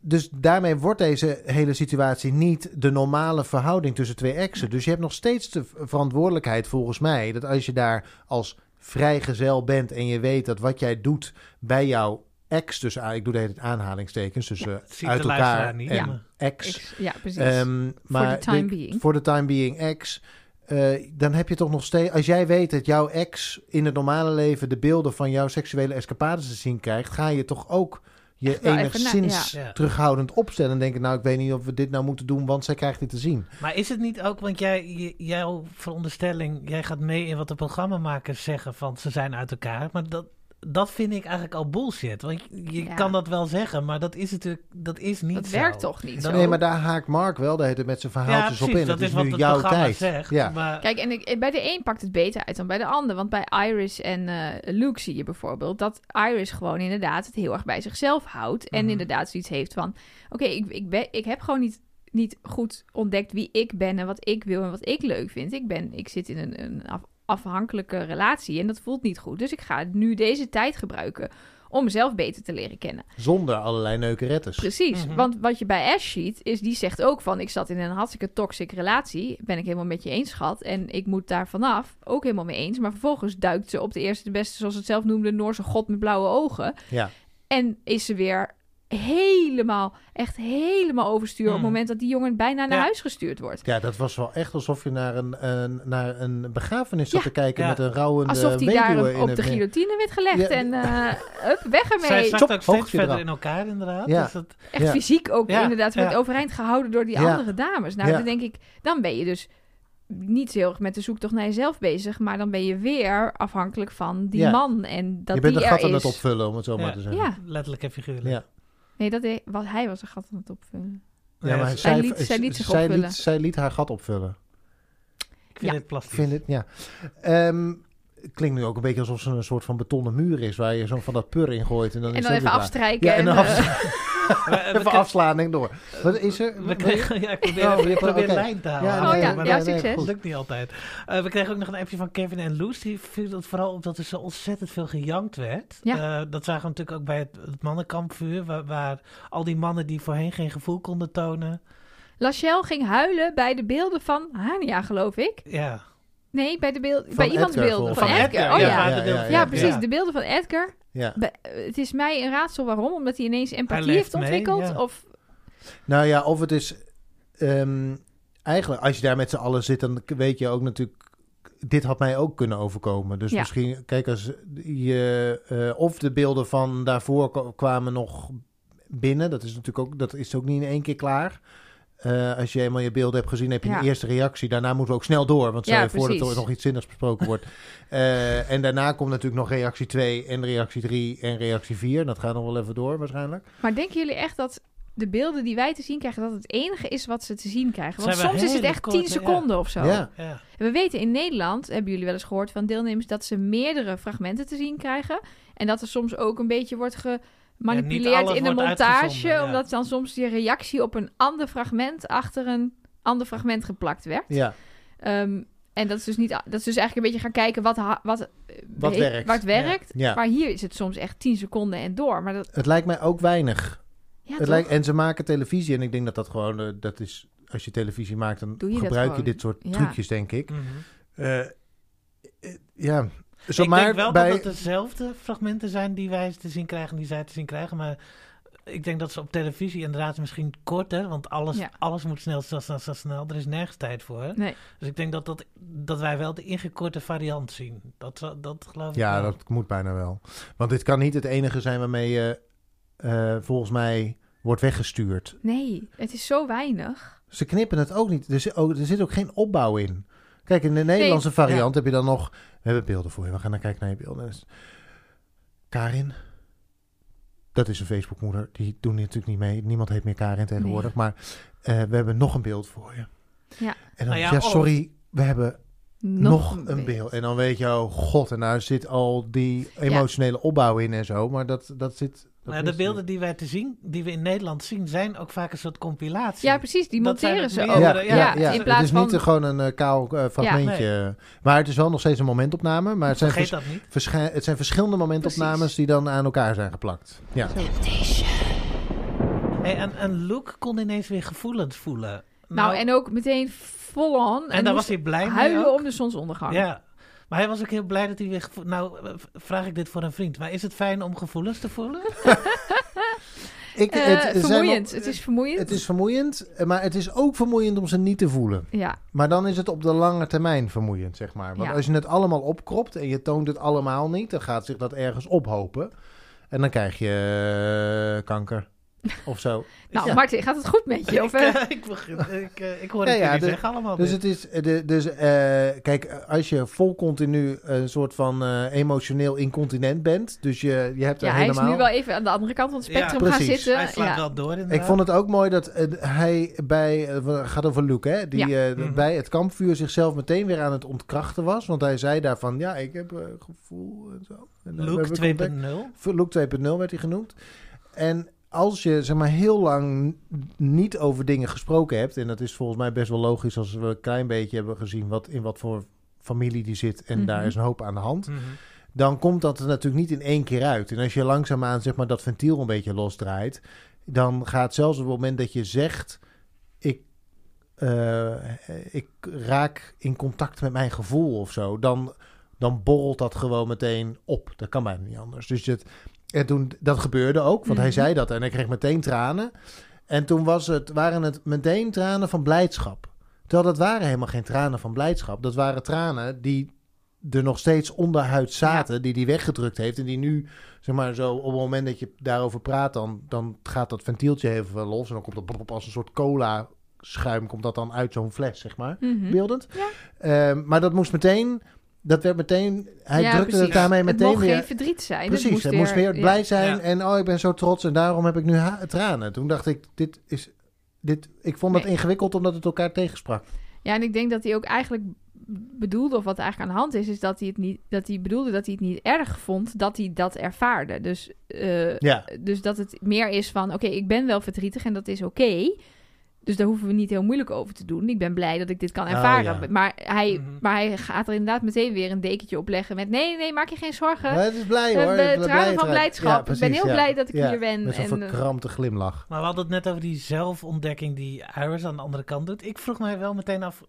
dus daarmee wordt deze hele situatie niet de normale verhouding tussen twee exen. Dus je hebt nog steeds de verantwoordelijkheid volgens mij... dat als je daar als vrijgezel bent en je weet dat wat jij doet bij jouw ex, dus ik doe de hele aanhalingstekens, dus eh, ziet uit de elkaar luisteraar niet, en maar- ex. Ja, precies. Ehm, maar the time de- being. Voor de time being ex. eh, dan heb je toch nog steeds. Als jij weet dat jouw ex in het normale leven de beelden van jouw seksuele escapades te zien krijgt, ga je toch ook je enigszins na- ja. Ja. terughoudend opstellen. En denken, nou, ik weet niet of we dit nou moeten doen, want zij krijgt dit te zien. Maar is het niet ook, want jij, jouw veronderstelling, jij gaat mee in wat de programmamakers zeggen van ze zijn uit elkaar. Maar dat, dat vind ik eigenlijk al bullshit. Want je Ja. kan dat wel zeggen, maar dat is natuurlijk, dat is niet dat zo. werkt toch niet zo? Nee, maar daar haakt Mark wel de hele tijd met zijn Ja, verhaaltjes precies, op in. dat het is is, wat nu het jouw programma tijd. zegt. Ja. Maar, Kijk, en ik, bij de een pakt het beter uit dan bij de ander. Want bij Iris en eh, Luke zie je bijvoorbeeld dat Iris gewoon inderdaad het heel erg bij zichzelf houdt. En Mhm. inderdaad zoiets heeft van: oké, ik, ik, ben- ik heb gewoon niet, niet goed ontdekt wie ik ben en wat ik wil en wat ik leuk vind. Ik, ben, ik zit in een, een afhankelijke relatie en dat voelt niet goed. Dus ik ga nu deze tijd gebruiken om mezelf beter te leren kennen. Zonder allerlei neukerettes. Precies, Mhm. want wat je bij Ash ziet, is die zegt ook van... ik zat in een hartstikke toxic relatie, ben ik helemaal met je eens schat... en ik moet daar vanaf, ook helemaal mee eens... maar vervolgens duikt ze op de eerste de beste, zoals ze het zelf noemde... Noorse god met blauwe ogen... Ja. en is ze weer helemaal, echt helemaal overstuur... op het moment dat die jongen bijna naar Ja. huis gestuurd wordt. Ja, dat was wel echt alsof je naar een, een, naar een begrafenis zat Ja. te kijken Ja. met een rouwende Alsof die daar op de guillotine werd gelegd Ja. en uh, up, weg zij ermee. zakt Chop, ook steeds verder in elkaar inderdaad. Ja. Dus dat, Echt Ja. fysiek ook Ja, inderdaad werd overeind gehouden door die Ja. andere dames. Nou, Ja. dan denk ik, dan ben je dus niet zo heel erg met de zoektocht naar jezelf bezig, maar dan ben je weer afhankelijk van die Ja. man en dat je bent die een gat aan het opvullen, om het zo Ja. maar te zeggen. Ja, letterlijk en figuurlijk. Ja. Nee, dat hij, wat, hij was een gat aan het opvullen. Ja, maar zij, liet- zij liet zich zij opvullen. liet, zij liet haar gat opvullen. ik vind Ja. Ik plastisch. vind het, ja. Ehm, het klinkt nu ook een beetje alsof ze een soort van betonnen muur is, waar je zo van dat pur in gooit. En dan, En is dan het even afstrijken. Ja, en dan eh, we even afslaan en door. Wat is er? We kregen, ja, ik probeer, Oh, je ik probeer oké. lijn te houden. Ja, Oh ja, maar ja, nee, nee, succes. Dat lukt niet altijd. Eh, we kregen ook nog een appje van Kevin en Loes. Die viel het vooral op dat er zo ontzettend veel gejankt werd. Ja. Eh, dat zagen we natuurlijk ook bij het, het mannenkampvuur. Waar, waar al die mannen die voorheen geen gevoel konden tonen. Lachelle ging huilen bij de beelden van Hania, geloof ik. Ja, Nee, bij, de beeld, Van bij iemands Edgar, beelden. Van. Edgar, oh ja. Ja, ja, ja. precies, de beelden van Edgar. Ja. Be- het is mij een raadsel waarom, omdat hij ineens empathie heeft mee, ontwikkeld. ja. Of Nou ja, of het is... ehm, eigenlijk, als je daar met z'n allen zit, dan weet je ook natuurlijk... Dit had mij ook kunnen overkomen. Dus Ja. misschien, kijk, als je... eh, of de beelden van daarvoor kwamen nog binnen. Dat is natuurlijk ook, dat is ook niet in één keer klaar. Eh, als je eenmaal je beelden hebt gezien, heb je Ja. een eerste reactie. Daarna moeten we ook snel door, want Ja, stel je voor dat er nog iets zinnigs besproken wordt. Eh, en daarna komt natuurlijk nog reactie 2 en reactie 3 en reactie 4. Dat gaat nog wel even door waarschijnlijk. Maar denken jullie echt dat de beelden die wij te zien krijgen, dat het enige is wat ze te zien krijgen? Want soms is het echt korte, 10 seconden of zo. Ja. we weten in Nederland, hebben jullie wel eens gehoord van deelnemers, dat ze meerdere fragmenten te zien krijgen. En dat er soms ook een beetje wordt gemanipuleerd alles in de montage. ja. Omdat dan soms die reactie op een ander fragment achter een ander fragment geplakt werd. Ja, Ehm, en dat is dus niet, dat is dus eigenlijk een beetje gaan kijken wat, wat, eh, Wat he- werkt. Wat werkt. ja. Maar hier is het soms echt 10 seconden en door. Maar dat, Het lijkt mij ook weinig. ja, Het toch? lijkt, en ze maken televisie en ik denk dat dat gewoon, eh, dat is, als je televisie maakt, dan je gebruik je dit soort Ja. trucjes, denk ik. Mhm. Eh, ja, zo ik maar denk wel bij, dat het dezelfde fragmenten zijn die wij te zien krijgen, die zij te zien krijgen. Maar ik denk dat ze op televisie inderdaad misschien korter, want alles, Ja. alles moet snel, snel, snel, snel, snel. Er is nergens tijd voor. Nee. Dus ik denk dat, dat, dat wij wel de ingekorte variant zien. Dat, dat geloof ik ja, dat moet bijna wel. Want dit kan niet het enige zijn waarmee je eh, volgens mij wordt weggestuurd. Nee, het is zo weinig. Ze knippen het ook niet. Er zit ook, er zit ook geen opbouw in. Kijk, in de Nederlandse variant heb je dan nog... We hebben beelden voor je. We gaan dan kijken naar je beelden. Dus- Karin. Dat is een Facebookmoeder. Die doen natuurlijk niet mee. Niemand heet meer Karin tegenwoordig. Maar eh, we hebben nog een beeld voor je. Ja. En dan, Nou ja, ja, of- sorry. We hebben nog, een beeld. beeld. En dan weet je, oh god. En daar zit al die emotionele opbouw in en zo. Maar dat, dat zit... Maar de beelden die wij te zien, die we in Nederland zien, zijn ook vaak een soort compilatie. Ja, precies. Die monteren ze ook. Ja, Ja, ja, Ja, ja. in plaats het is van... niet eh, gewoon een eh, kaal eh, fragmentje. Maar het is wel nog steeds een momentopname. Maar het zijn, Vergeet vers- dat niet. verschij- het zijn verschillende momentopnames Precies. die dan aan elkaar zijn geplakt. Ja. Hey, en, en Luke kon ineens weer gevoelens voelen. Nou, en ook meteen vol on. en daar was hij blij mee huilen ook. om de zonsondergang. Ja, Maar hij was ook heel blij dat hij weer... Nou, eh, vraag ik dit voor een vriend. Maar is het fijn om gevoelens te voelen? Ik, Eh, het, zijn vermoeiend. wel- Het is vermoeiend. het is vermoeiend, eh, maar het is ook vermoeiend om ze niet te voelen. Ja, Maar dan is het op de lange termijn vermoeiend, zeg maar. Want Ja. als je het allemaal opkropt en je toont het allemaal niet, dan gaat zich dat ergens ophopen. En dan krijg je eh, kanker of zo. nou Ja. Martin, gaat het goed met je? Of, ik, eh? eh, ik, begin, ik, eh, ik hoor Ja, het ja, jullie de- zeggen allemaal. Dus dit. het is, de, dus, eh, kijk, als je vol continu een soort van eh, emotioneel incontinent bent, dus je, je hebt er ja, hij helemaal... is nu wel even aan de andere kant van het Ja, spectrum gaan precies. zitten. Hij slaat Ja. wel door inderdaad. Ik vond het ook mooi dat hij bij, het gaat over Luke, hè, die Ja. Mhm. bij het kampvuur zichzelf meteen weer aan het ontkrachten was. Want hij zei daarvan, ja, ik heb gevoel en zo. En, Luke hebben contact. 2.0. Luke 2.0 werd hij genoemd. En als je zeg maar heel lang niet over dingen gesproken hebt, en dat is volgens mij best wel logisch als we een klein beetje hebben gezien wat, in wat voor familie die zit en Mhm. daar is een hoop aan de hand, Mhm. dan komt dat er natuurlijk niet in één keer uit. En als je langzaamaan zeg maar dat ventiel een beetje losdraait, dan gaat zelfs op het moment dat je zegt, ik, eh, ik raak in contact met mijn gevoel of zo, dan, dan borrelt dat gewoon meteen op. Dat kan bijna niet anders. Dus het, en toen, dat gebeurde ook, want hij Mhm. zei dat en hij kreeg meteen tranen. En toen was het, waren het meteen tranen van blijdschap. Terwijl dat waren helemaal geen tranen van blijdschap. Dat waren tranen die er nog steeds onderhuid zaten, die hij weggedrukt heeft. En die nu, zeg maar, zo op het moment dat je daarover praat, dan, dan gaat dat ventieltje even los. En dan komt dat als een soort cola schuim, komt dat dan uit zo'n fles, zeg maar. Mhm. Beeldend. Ja. Ehm, maar dat moest meteen, dat werd meteen, hij Ja, drukte het daarmee Het meteen mocht weer. geen verdriet zijn. Precies, het moest hij moest weer ja. blij zijn Ja. en oh, ik ben zo trots en daarom heb ik nu tranen. Toen dacht ik, dit is, dit, ik vond dat Nee. ingewikkeld omdat het elkaar tegensprak. Ja, en ik denk dat hij ook eigenlijk bedoelde, of wat eigenlijk aan de hand is, is dat hij het niet, dat hij bedoelde dat hij het niet erg vond dat hij dat ervaarde. Dus, eh, Ja, dus dat het meer is van, oké, ik ben wel verdrietig en dat is oké. Dus daar hoeven we niet heel moeilijk over te doen. Ik ben blij dat ik dit kan Oh, ervaren. ja. maar, hij, Mhm. maar hij gaat er inderdaad meteen weer een dekentje op leggen met... nee, nee, maak je geen zorgen. maar het is blij Eh, hoor. ben tranen blij van blijdschap. Ja, ik ben heel ja. blij dat ik Ja, hier ben. Met zo'n eh, verkrampte glimlach. Maar we hadden het net over die zelfontdekking die Iris aan de andere kant doet. Ik vroeg mij wel meteen af,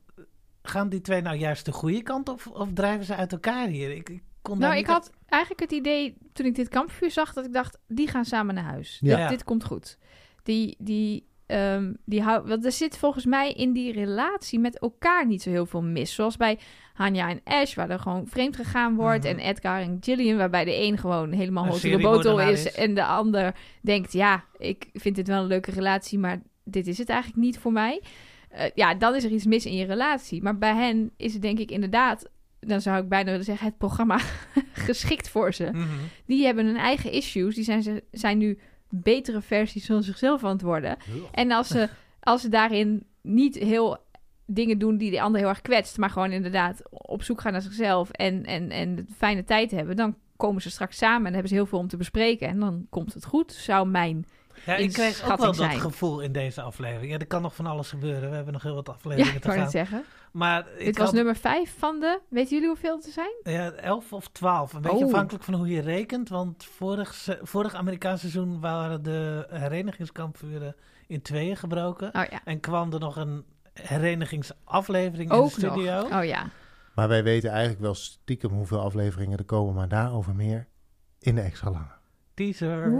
gaan die twee nou juist de goede kant op of drijven ze uit elkaar hier? Ik, ik kon nou, ik had eigenlijk het idee, toen ik dit kampvuur zag, dat ik dacht, die gaan samen naar huis. Ja. Ja. Dit komt goed. Die, die, ehm, die hou, want er zit volgens mij in die relatie met elkaar niet zo heel veel mis. Zoals bij Hanya en Ash, waar er gewoon vreemd gegaan wordt. Mhm. En Edgar en Gillian, waarbij de een gewoon helemaal hot in de botel is, is. En de ander denkt, ja, ik vind dit wel een leuke relatie, maar dit is het eigenlijk niet voor mij. Eh, ja, dan is er iets mis in je relatie. Maar bij hen is het denk ik inderdaad, dan zou ik bijna willen zeggen, het programma geschikt voor ze. Mhm. Die hebben hun eigen issues. Die zijn, zijn nu betere versies van zichzelf aan het worden. En als ze, als ze daarin niet heel dingen doen die de ander heel erg kwetst, maar gewoon inderdaad op zoek gaan naar zichzelf en, en, en fijne tijd hebben, dan komen ze straks samen en hebben ze heel veel om te bespreken. En dan komt het goed, zou mijn... Ja, ik kreeg ook wel dat gevoel in deze aflevering. Ja, er kan nog van alles gebeuren. We hebben nog heel wat Ja, afleveringen ik te gaan. net zeggen. Maar ik Dit was had- nummer 5 van de... Weten jullie hoeveel het er zijn? Ja, 11 of 12. Een beetje Oh. afhankelijk van hoe je rekent. Want vorig, vorig Amerikaans seizoen waren de herenigingskampvuren in tweeën gebroken. Oh ja. En kwam er nog een herenigingsaflevering in de studio. nog. Oh ja. Maar wij weten eigenlijk wel stiekem hoeveel afleveringen er komen, maar daarover meer in de extra lange. Teaser.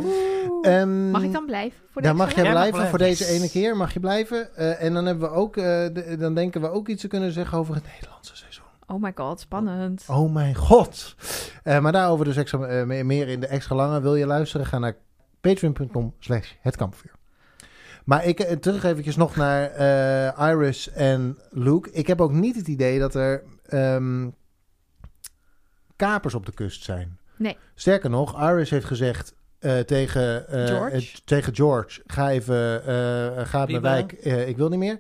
Ehm, Mag ik dan blijven? Voor deze mag jij blijven voor deze ene keer, mag je blijven. Eh, en dan hebben we ook, eh, de- dan denken we ook iets te kunnen zeggen over het Nederlandse seizoen. Oh my god, spannend. Oh mijn god. Eh, maar daarover dus extra, me- meer in de extra lange. Wil je luisteren? Ga naar patreon.com slash het kampvuur. Maar ik terug eventjes nog naar eh, Iris en Luke. Ik heb ook niet het idee dat er ehm, kapers op de kust zijn. Nee. Sterker nog, Iris heeft gezegd eh, tegen, eh, George? het- tegen George: ga even, eh, ga Wiebelen. wijk. Eh, ik wil niet meer.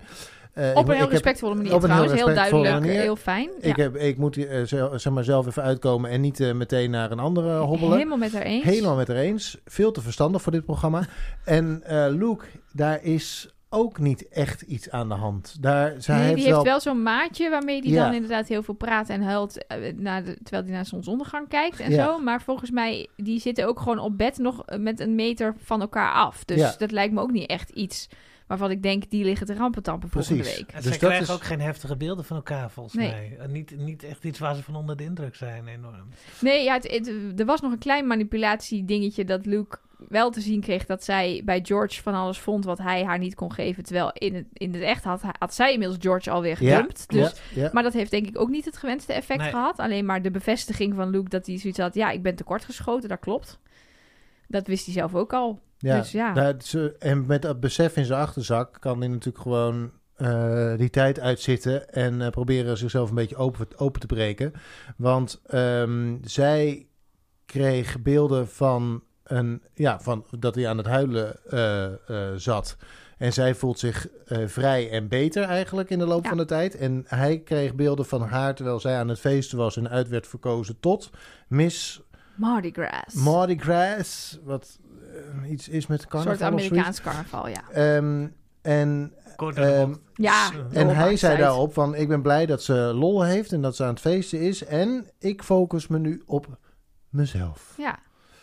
Eh, ik Op een heel ik respectvolle manier op heel trouwens. Heel, duidelijk, manier. heel fijn. ik, Ja. heb, ik moet eh, zeg maar zelf even uitkomen en niet eh, meteen naar een andere hobbelen. Helemaal met haar eens. Helemaal met haar eens. Veel te verstandig voor dit programma. en eh, Luke, daar is ook niet echt iets aan de hand. Daar, zij Nee, heeft die wel... heeft wel zo'n maatje waarmee die Ja. dan inderdaad heel veel praat en huilt eh, naar de, terwijl hij naar zonsondergang kijkt en Ja. zo. Maar volgens mij, die zitten ook gewoon op bed nog eh, met een meter van elkaar af. Dus Ja. dat lijkt me ook niet echt iets waarvan ik denk, die liggen te rampentampen volgende Precies. week. En Dus ze dat krijgen is- ook geen heftige beelden van elkaar, volgens Nee. mij. En niet, niet echt iets waar ze van onder de indruk zijn, enorm. Nee, ja, het, het- er was nog een klein manipulatie-dingetje dat Luke wel te zien kreeg dat zij bij George van alles vond wat hij haar niet kon geven. Terwijl in het, in het echt had, had zij inmiddels George alweer Ja, gedumpt. dus, ja, ja. Maar dat heeft denk ik ook niet het gewenste effect Nee. gehad. Alleen maar de bevestiging van Luke dat hij zoiets had. Ja, ik ben tekortgeschoten, dat klopt. Dat wist hij zelf ook al. Ja, Dus ja. nou, ze- en met dat besef in zijn achterzak kan hij natuurlijk gewoon eh, die tijd uitzitten en eh, proberen zichzelf een beetje open, open te breken. Want ehm, zij kreeg beelden van, een, ja, van dat hij aan het huilen eh, eh, zat. En zij voelt zich eh, vrij en beter eigenlijk in de loop Ja. van de tijd. En hij kreeg beelden van haar terwijl zij aan het feesten was en uit werd verkozen tot Miss Mardi Gras. Mardi Gras. Wat eh, iets is met een carnaval soort of zoiets. Amerikaans carnaval, ja. Ehm, en Ehm, Ja, En hij zei uit. daarop van... ik ben blij dat ze lol heeft en dat ze aan het feesten is. En ik focus me nu op mezelf. Ja,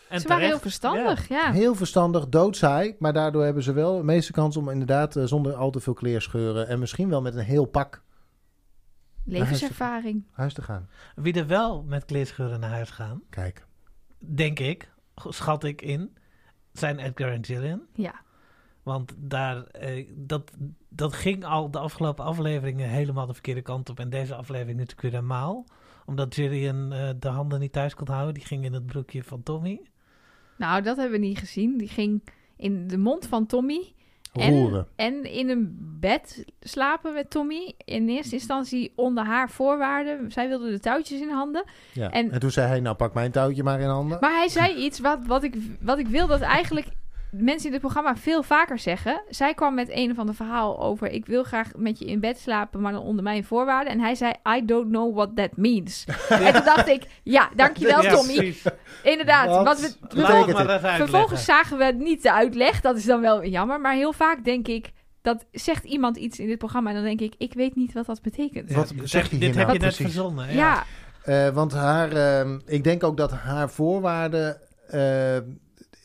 en ze waren heel verstandig, ja. Heel verstandig, doodsaai. Maar daardoor hebben ze wel de meeste kans om inderdaad... eh, zonder al te veel kleerscheuren... en misschien wel met een heel pak Levenservaring. huis te gaan. Wie er wel met kleerscheuren naar huis gaan, Kijk. denk ik, schat ik in, zijn Edgar en Gillian. Ja. Want daar, eh, dat, dat ging al de afgelopen afleveringen helemaal de verkeerde kant op. En deze aflevering natuurlijk weer helemaal. Omdat Gillian eh, de handen niet thuis kon houden. Die ging in het broekje van Tommy. Nou, dat hebben we niet gezien. Die ging in de mond van Tommy. Roeren. En, en in een bed slapen met Tommy. In eerste instantie onder haar voorwaarden. Zij wilde de touwtjes in handen. Ja. en- En, toen zei hij, nou pak mijn touwtje maar in handen. Maar hij zei iets wat, wat, ik, wat ik wil dat eigenlijk mensen in het programma veel vaker zeggen. Zij kwam met een of ander verhaal over... ik wil graag met je in bed slapen, maar dan onder mijn voorwaarden. En hij zei, I don't know what that means. En toen dacht ik, ja, dankjewel Ja, Tommy. precies. Inderdaad. Wat Want we, vervolgens zagen we niet de uitleg. Dat is dan wel jammer. Maar heel vaak denk ik... dat zegt iemand iets in dit programma... en dan denk ik, ik weet niet wat dat betekent. Ja, Wat dit zeg heb- je Dit hier heb nou je net precies? verzonnen. ja. Ja. Eh, want haar, ehm, ik denk ook dat haar voorwaarden eh,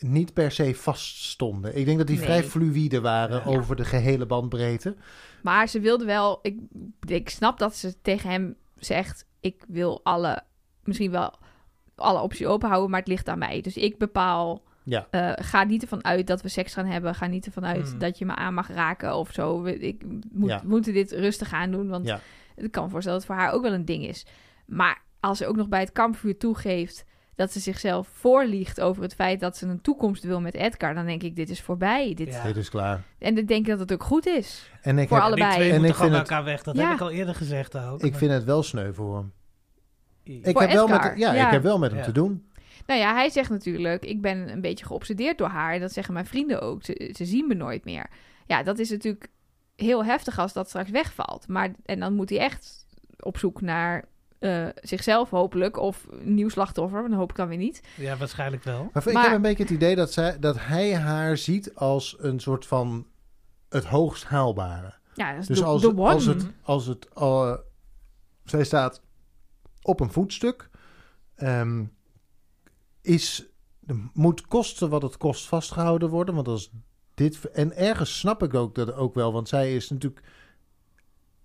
niet per se vaststonden. Ik denk dat die Nee. vrij fluïde waren Ja. over de gehele bandbreedte. Maar ze wilde wel. Ik, ik snap dat ze tegen hem zegt: Ik wil alle. Misschien wel alle opties open houden, maar het ligt aan mij. Dus ik bepaal. Ja. eh, ga niet ervan uit dat we seks gaan hebben. Ga niet ervan uit Mm. dat je me aan mag raken of zo. We, ik moet, Ja. we moeten dit rustig aan doen. Want Ja. ik kan me voorstellen dat het voor haar ook wel een ding is. Maar als ze ook nog bij het kampvuur toegeeft dat ze zichzelf voorliegt over het feit dat ze een toekomst wil met Edgar, dan denk ik: dit is voorbij. Dit, Ja. Dit is klaar. En ik denk dat het ook goed is. En ik, Voor heb, alle- Die allebei. twee En ik vind het- elkaar weg. Dat Ja. heb ik al eerder gezegd ook. ik vind het wel sneu voor hem. Ik Voor heb, wel met, ja, ja. ik heb wel met hem te doen. Nou ja, hij zegt natuurlijk, ik ben een beetje geobsedeerd door haar. En dat zeggen mijn vrienden ook. Ze, ze zien me nooit meer. Ja, dat is natuurlijk heel heftig als dat straks wegvalt. Maar, en dan moet hij echt op zoek naar eh, zichzelf hopelijk. Of een nieuw slachtoffer, maar dat hoop ik dan weer niet. Ja, waarschijnlijk wel. Maar, ik heb een beetje het idee dat, zij, dat hij haar ziet als een soort van het hoogst haalbare. Ja, dat is Dus de, als, de als het, als het eh, zij staat op een voetstuk, ehm, is, moet kosten wat het kost vastgehouden worden. Want als dit, en ergens snap ik ook dat ook wel, want zij is natuurlijk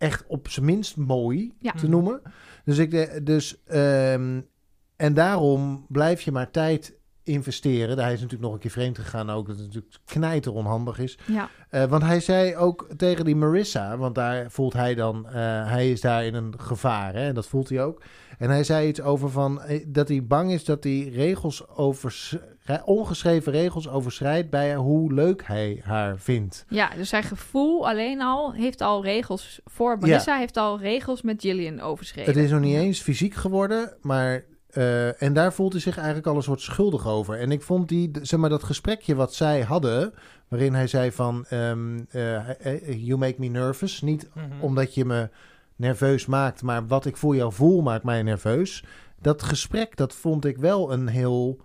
echt op zijn minst mooi Ja. te noemen. Dus ik, dus, ehm, en daarom blijf je maar tijd investeren. Hij is natuurlijk nog een keer vreemd gegaan ook, dat het natuurlijk knijter onhandig is. Ja, Eh, want hij zei ook tegen die Marissa, want daar voelt hij dan, eh, hij is daar in een gevaar, hè, en dat voelt hij ook. En hij zei iets over van, eh, dat hij bang is dat hij regels over, ongeschreven regels overschrijdt bij hoe leuk hij haar vindt. ja, dus zijn gevoel alleen al heeft al regels voor. Melissa heeft al regels met Gillian overschreven. Het is nog niet eens fysiek geworden, maar... eh, en daar voelt hij zich eigenlijk al een soort schuldig over. En ik vond die, zeg maar, dat gesprekje wat zij hadden, waarin hij zei van, ehm, eh, eh, you make me nervous. Niet Mhm. omdat je me nerveus maakt, maar wat ik voor jou voel maakt mij nerveus. Dat gesprek, dat vond ik wel een heel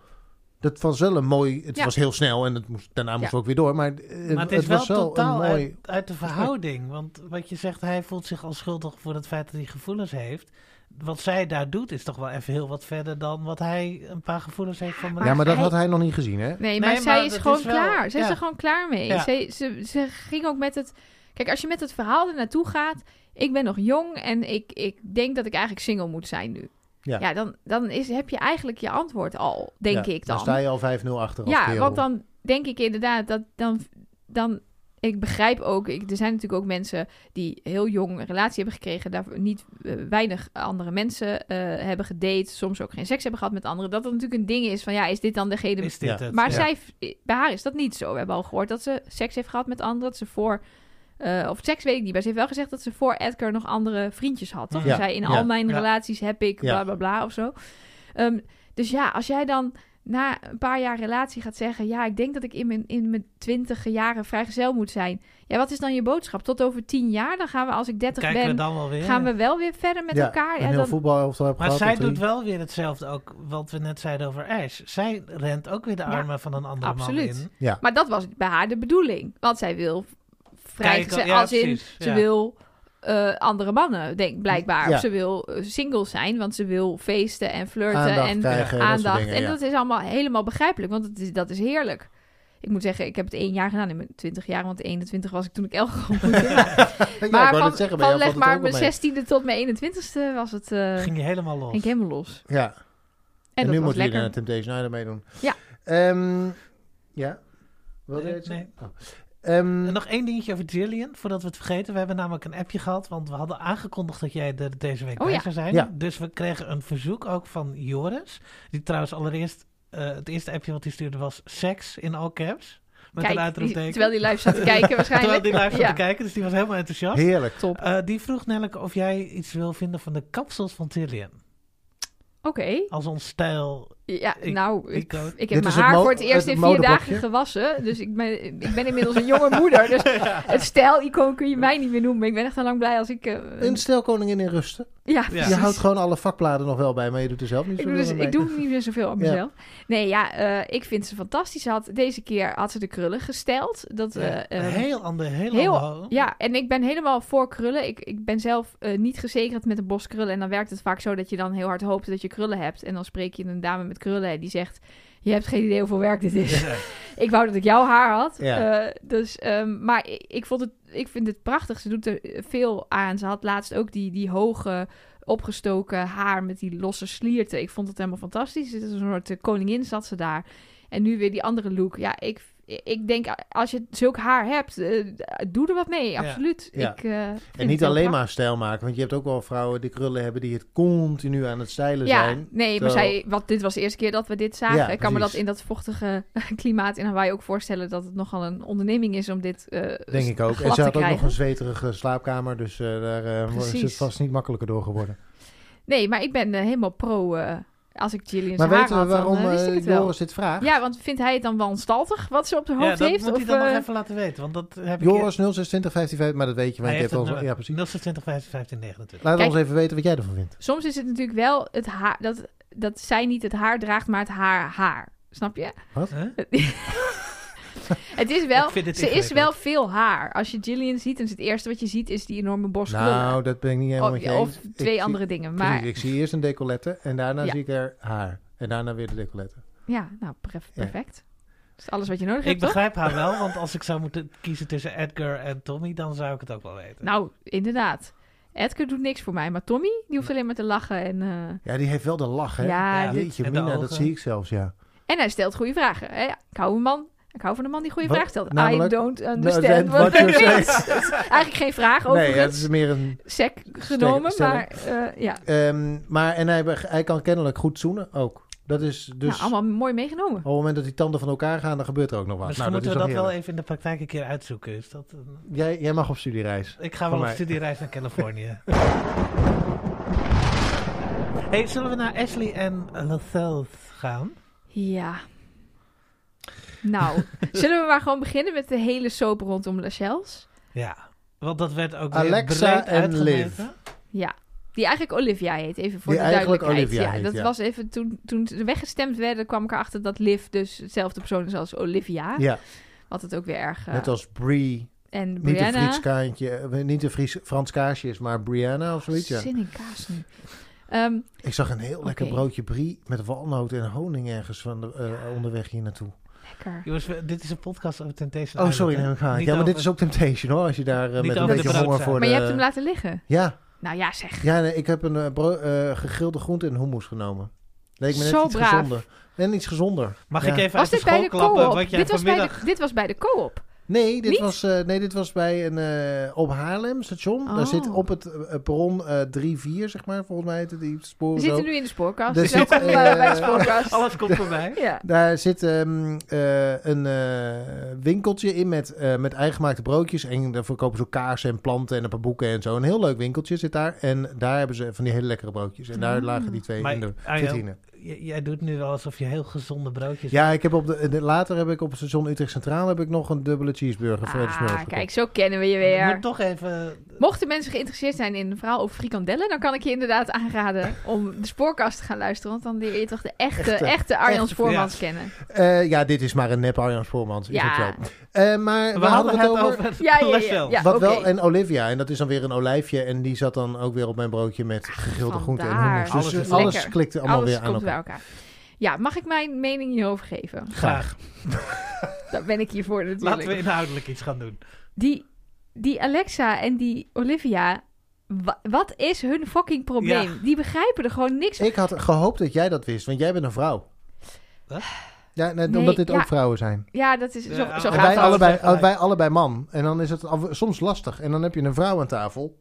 Dat was wel een mooi... Het Ja. was heel snel en het moest, daarna moest Ja. ook weer door. Maar, Maar het is wel was wel totaal een mooi... uit, uit de verhouding. Want wat je zegt, hij voelt zich al schuldig voor het feit dat hij gevoelens heeft. Wat zij daar doet is toch wel even heel wat verder dan wat hij een paar gevoelens heeft van Ja, maar dat hij- had hij nog niet gezien, hè? Nee, maar Nee, zij maar is gewoon is wel- klaar. Zij is er gewoon klaar mee. Ja. Ze, ze, ze ging ook met het... Kijk, als je met het verhaal er naartoe gaat... Ik ben nog jong en ik, ik denk dat ik eigenlijk single moet zijn nu. Ja. Ja, dan, dan is, heb je eigenlijk je antwoord al, denk Ja, ik dan. Dan sta je al 5-0 achter ja, kerel. want dan denk ik inderdaad dat dan... dan ik begrijp ook, ik, er zijn natuurlijk ook mensen die heel jong een relatie hebben gekregen, daar niet eh, weinig andere mensen eh, hebben gedate, soms ook geen seks hebben gehad met anderen. Dat dat natuurlijk een ding is van ja, is dit dan degene Is dit het? maar Ja. zij, bij haar is dat niet zo. We hebben al gehoord dat ze seks heeft gehad met anderen. Dat ze voor, eh, of seks weet ik niet, maar ze heeft wel gezegd dat ze voor Edgar nog andere vriendjes had. Toch? Ja. Ze zei, in Ja. al mijn Ja. relaties heb ik Ja. bla bla bla of zo. Ehm, dus ja, als jij dan na een paar jaar relatie gaat zeggen... ja, ik denk dat ik in mijn, in mijn twintig jaren vrijgezel moet zijn. Ja, wat is dan je boodschap? Tot over tien jaar? Dan gaan we, als ik dertig we ben, dan wel weer. gaan we wel weer verder met ja, elkaar. een Ja, heel dan, voetbalelftal heb Maar gehad. zij of drie. doet wel weer hetzelfde ook wat we net zeiden over Ash. Zij rent ook weer de Ja, armen van een andere absoluut. man in. Ja. Maar dat was bij haar de bedoeling. Want zij wil vrijgezel, als in ze ja. wil eh, andere mannen, denk blijkbaar. Ja. Of ze wil eh, single zijn, want ze wil feesten en flirten Aandacht en krijgen, dat aandacht. dingen, en ja. dat is allemaal helemaal begrijpelijk, want het is, dat is heerlijk. Ik moet zeggen, ik heb het één jaar gedaan in mijn twintig jaar, want 21 was ik toen ik Elge ontmoette. Maar, Ja, ik maar van, zeggen, van leg maar mijn. 16e tot mijn 21ste was het, eh Ging je helemaal los. ging ik helemaal los. Ja, En, en, dat nu jullie lekker. naar Temptation Island meedoen. Ja. Ehm, ja? Wil je Nee, nee. zeggen? Oh. Ehm, En nog één dingetje over Jillian, voordat we het vergeten. We hebben namelijk een appje gehad, want we hadden aangekondigd dat jij er deze week Oh bij ja. zou zijn. Ja. Dus we kregen een verzoek ook van Joris. Die trouwens allereerst, eh, het eerste appje wat hij stuurde was seks in all caps. Met Kijk, uitroepteken. terwijl die live zat te kijken waarschijnlijk. Terwijl die live zat Ja. te kijken, dus die was helemaal enthousiast. heerlijk. Top. Eh, die vroeg namelijk of jij iets wil vinden van de kapsels van Tillian. Oké. Als ons stijl. Ja, Ik- nou, ik, ik heb mijn het haar voor het eerst het in vier dagen gewassen. Dus ik ben, ik ben inmiddels een jonge moeder. Dus het stijl-icoon kun je mij niet meer noemen. Ik ben echt al lang blij als ik... eh, Een stelkoningin in rusten. ja, Ja. Je houdt gewoon alle vakbladen nog wel bij, maar je doet er zelf niet Ik zo doe, dus, mee. ik doe niet meer zoveel aan Ja. mezelf. Nee, ja, eh, ik vind ze fantastisch. Ze had, deze keer had ze de krullen gesteld. Dat, Ja, eh, een eh, heel ander, heel, heel- ander Ja, en ik ben helemaal voor krullen. Ik, ik ben zelf eh, niet gezegend met een bos krullen. En dan werkt het vaak zo dat je dan heel hard hoopt dat je krullen hebt. En dan spreek je een dame met krullen en die zegt... Je hebt geen idee hoeveel werk dit is. ik wou dat ik jouw haar had. Ja. Eh, dus, ehm, maar ik, ik, vond het, ik vind het prachtig. Ze doet er veel aan. Ze had laatst ook die, die hoge opgestoken haar met die losse slierten. Ik vond het helemaal fantastisch. Het is een soort eh, koningin zat ze daar. En nu weer die andere look. Ja, ik, ik denk als je zulk haar hebt, eh, doe er wat mee. Ja. Absoluut. Ja. Ik, eh, En niet alleen prachtig. maar stijl maken, want je hebt ook wel vrouwen die krullen hebben die het continu aan het stijlen Ja, zijn. nee, maar zij, wat, dit was de eerste keer dat we dit zagen. Ja, ik kan me dat in dat vochtige klimaat in Hawaii ook voorstellen dat het nogal een onderneming is om dit eh Denk ik ook. En ze had ook nog een zweterige slaapkamer, dus eh, daar eh, is het vast niet makkelijker door geworden. Nee, maar ik ben helemaal pro eh, als ik Gillian's Maar haar weten we had, waarom dan eh, ik eh, het wel. Joris dit vraagt? Ja, want vindt hij het dan wanstaltig wat ze op haar Ja, hoofd dat heeft? moet of, hij dan nog eh, even laten weten. Want dat heb ik... Joris 0620 55, maar dat weet je, want hij je heeft het al, nummer. ja precies. 020 15 29. Laat Kijk- ons even weten wat jij ervan vindt. Soms is het natuurlijk wel het haar, dat, dat zij niet het haar draagt, maar het haar haar. Snap je? Huh? Het is wel, Ik ze is wel veel haar. Als je Gillian ziet, dan is het eerste wat je ziet, is die enorme borstkrullen. Nou, dat ben ik niet helemaal of, met je eens. of Ik twee zie- andere dingen. precies, Maar ik zie eerst een decolette en daarna Ja. zie ik er haar. En daarna weer de decolette. ja, nou, Ja. perfect. Dat is alles wat je nodig Ik hebt, toch? begrijp haar wel, want als ik zou moeten kiezen tussen Edgar en Tommy, dan zou ik het ook wel weten. Nou, inderdaad. Edgar doet niks voor mij, maar Tommy, die hoeft alleen maar te lachen. En, eh, Ja, die heeft wel de lach, hè? Ja, Ja. dit- Jeetje, En Mina, dat zie ik zelfs, ja. en hij stelt goede vragen. Hè? Ik hou een man. Ik hou van een man die goede Wat? vragen stelt. Namelijk? I don't No, understand that- what. Dat is eigenlijk geen vraag Nee, overigens. het is meer een... Sec genomen, maar eh, ja. Ehm, maar, en hij, kan kennelijk goed zoenen ook. Dat is dus... nou, allemaal mooi meegenomen. Op het moment dat die tanden van elkaar gaan, dan gebeurt er ook nog wat. Misschien nou, dat moeten is we dat wel even in de praktijk een keer uitzoeken. Is dat een-. Jij, jij mag op studiereis. Ik ga wel op studiereis naar Californië. hey, zullen we naar Ashley en Lethal gaan? Ja. Nou, zullen we maar gewoon beginnen met de hele soap rondom Lachels? Ja, want dat werd ook weer Alexa en uitgemeten. Liv. Ja. Die eigenlijk Olivia heet, even voor Die de eigenlijk duidelijkheid. Olivia ja, heet, dat ja. was even toen, toen ze weggestemd werden, kwam ik erachter dat Liv dus hetzelfde persoon is als Olivia. Ja, Wat het ook weer erg... eh, net als Brie. en Niet een Brianna... Fries kaantje, eh, niet een Fries, Frans kaasje is, maar Brianna of zoiets. Ja. Zin in kaas nu. Ehm, Ik zag een heel lekker broodje Brie met walnoot en honing ergens van de, eh, onderweg hier naartoe. Lekker. Jongens, we- dit is een podcast over Temptation Oh, Island, sorry, hè? ik. Niet Ja, maar dit is ook Temptation hoor, als je daar eh, met een over beetje honger broodzaak. voor Maar de... je hebt hem laten liggen. Ja, Nou ja, zeg. ja nee, ik heb een eh, bro- eh, gegrilde groente en hummus genomen. Leek me net Zo iets braaf. gezonder. En iets gezonder. Mag Ja. ik even Was uit de dit bij school de klappen co-op? wat jij Dit was bij vanmiddag... de, dit was bij de co-op. Nee, dit Niet? was, eh, nee, dit was bij een eh, op Haarlem station. Oh. Daar zit op het eh, perron eh 3-4, zeg maar, volgens mij heet het die We sporen zo. zitten nu in de spoorkast. Er zit, bij de spoorkast. Alles komt voorbij. Ja. Daar zit ehm, eh, een eh, winkeltje in met, eh, met eigengemaakte broodjes. En daar verkopen ze ook kaarsen en planten en een paar boeken en zo. Een heel leuk winkeltje zit daar. En daar hebben ze van die hele lekkere broodjes. En daar Mm. lagen die twee Maar, in de vitrine. Jij doet nu wel alsof je heel gezonde broodjes... Ja, ik heb op de, de- later heb ik op het station Utrecht Centraal heb ik nog een dubbele cheeseburger Ah, kijk, zo kennen we je Je weer. moet toch even... Mochten mensen geïnteresseerd zijn in een verhaal over frikandellen, dan kan ik je inderdaad aanraden om de spoorkast te gaan luisteren. Want dan leer je toch de echte, Echte- echte, Arjan echte- Spoormans ja. kennen. Eh, ja, dit is maar een nep Arjan Spoormans. Is Ja. zo. Eh, maar We, we hadden het over... over Ja, ja, ja, Lachelle. ja. Wat wel, en Olivia, en dat is dan weer een olijfje. En die zat dan ook weer op mijn broodje met gegrilde groenten en hummus. Dus Alles alles, klikte allemaal Alles weer aan komt bij elkaar. Ja, mag ik mijn mening hierover geven? Graag. Daar ben ik hier voor natuurlijk. Laten we inhoudelijk iets gaan doen. Die, die Alexa en die Olivia, wa- wat is hun fucking probleem? Ja. Die begrijpen er gewoon niks van. Ik had gehoopt dat jij dat wist, want jij bent een vrouw. Wat? Ja, nee, Nee, omdat dit ja. ook vrouwen zijn. Ja, dat is zo, Ja, zo en gaat wij allebei, wij allebei man. En dan is het soms lastig. En dan heb je een vrouw aan tafel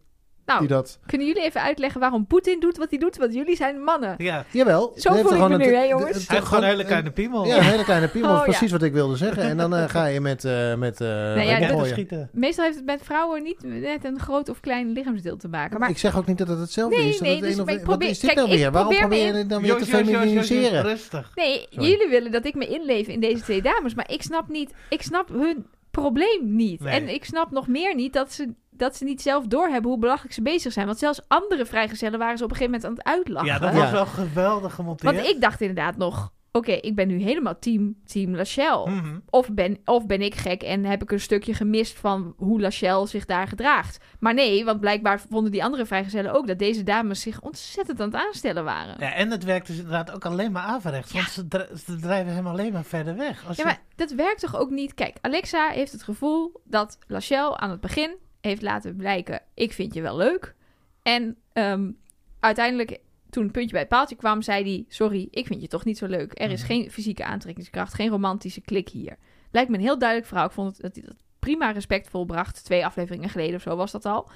Nou, die dat... kunnen jullie even uitleggen waarom Poetin doet wat hij doet? Want jullie zijn mannen. Ja, Jawel. Zo voel ik me nu, hè, jongens? hij heeft gewoon een hele kleine piemel. Ja, een hele kleine piemel. Oh, ja. precies wat ik wilde zeggen. En dan eh, ga je met... eh met eh ja, te gooien. schieten. Meestal heeft het met vrouwen niet met een groot of klein lichaamsdeel te maken. Maar Ik zeg ook niet dat het hetzelfde Nee, is. Dat nee, het dus een of- maar ik wat probeer- is dit kijk, nou ik weer? Waarom probeer probeer je in- het dan weer te feminiseren? Rustig. nee, jullie willen dat ik me inleef in deze twee dames. Maar ik snap niet, ik snap hun probleem niet. Nee. En ik snap nog meer niet dat ze, dat ze niet zelf doorhebben hoe belachelijk ze bezig zijn. Want zelfs andere vrijgezellen waren ze op een gegeven moment aan het uitlachen. Ja, dat Ja. was wel geweldig gemonteerd. Want ik dacht inderdaad nog, oké, ik ben nu helemaal team, team Lachelle. Mhm. Of ben, of ben ik gek en heb ik een stukje gemist van hoe Lachelle zich daar gedraagt. Maar nee, want blijkbaar vonden die andere vrijgezellen ook dat deze dames zich ontzettend aan het aanstellen waren. Ja, en het werkt dus inderdaad ook alleen maar averechts. Want ze, dri- ze drijven hem alleen maar verder weg. Als Ja, je- maar dat werkt toch ook niet? Kijk, Alexa heeft het gevoel dat Lachelle aan het begin heeft laten blijken: ik vind je wel leuk. En ehm, uiteindelijk, toen het puntje bij het paaltje kwam, zei hij: Sorry, ik vind je toch niet zo leuk. Er is Mhm. geen fysieke aantrekkingskracht, geen romantische klik hier. Lijkt me een heel duidelijk verhaal. Ik vond het, dat hij dat prima respectvol bracht. Twee afleveringen geleden of zo was dat al.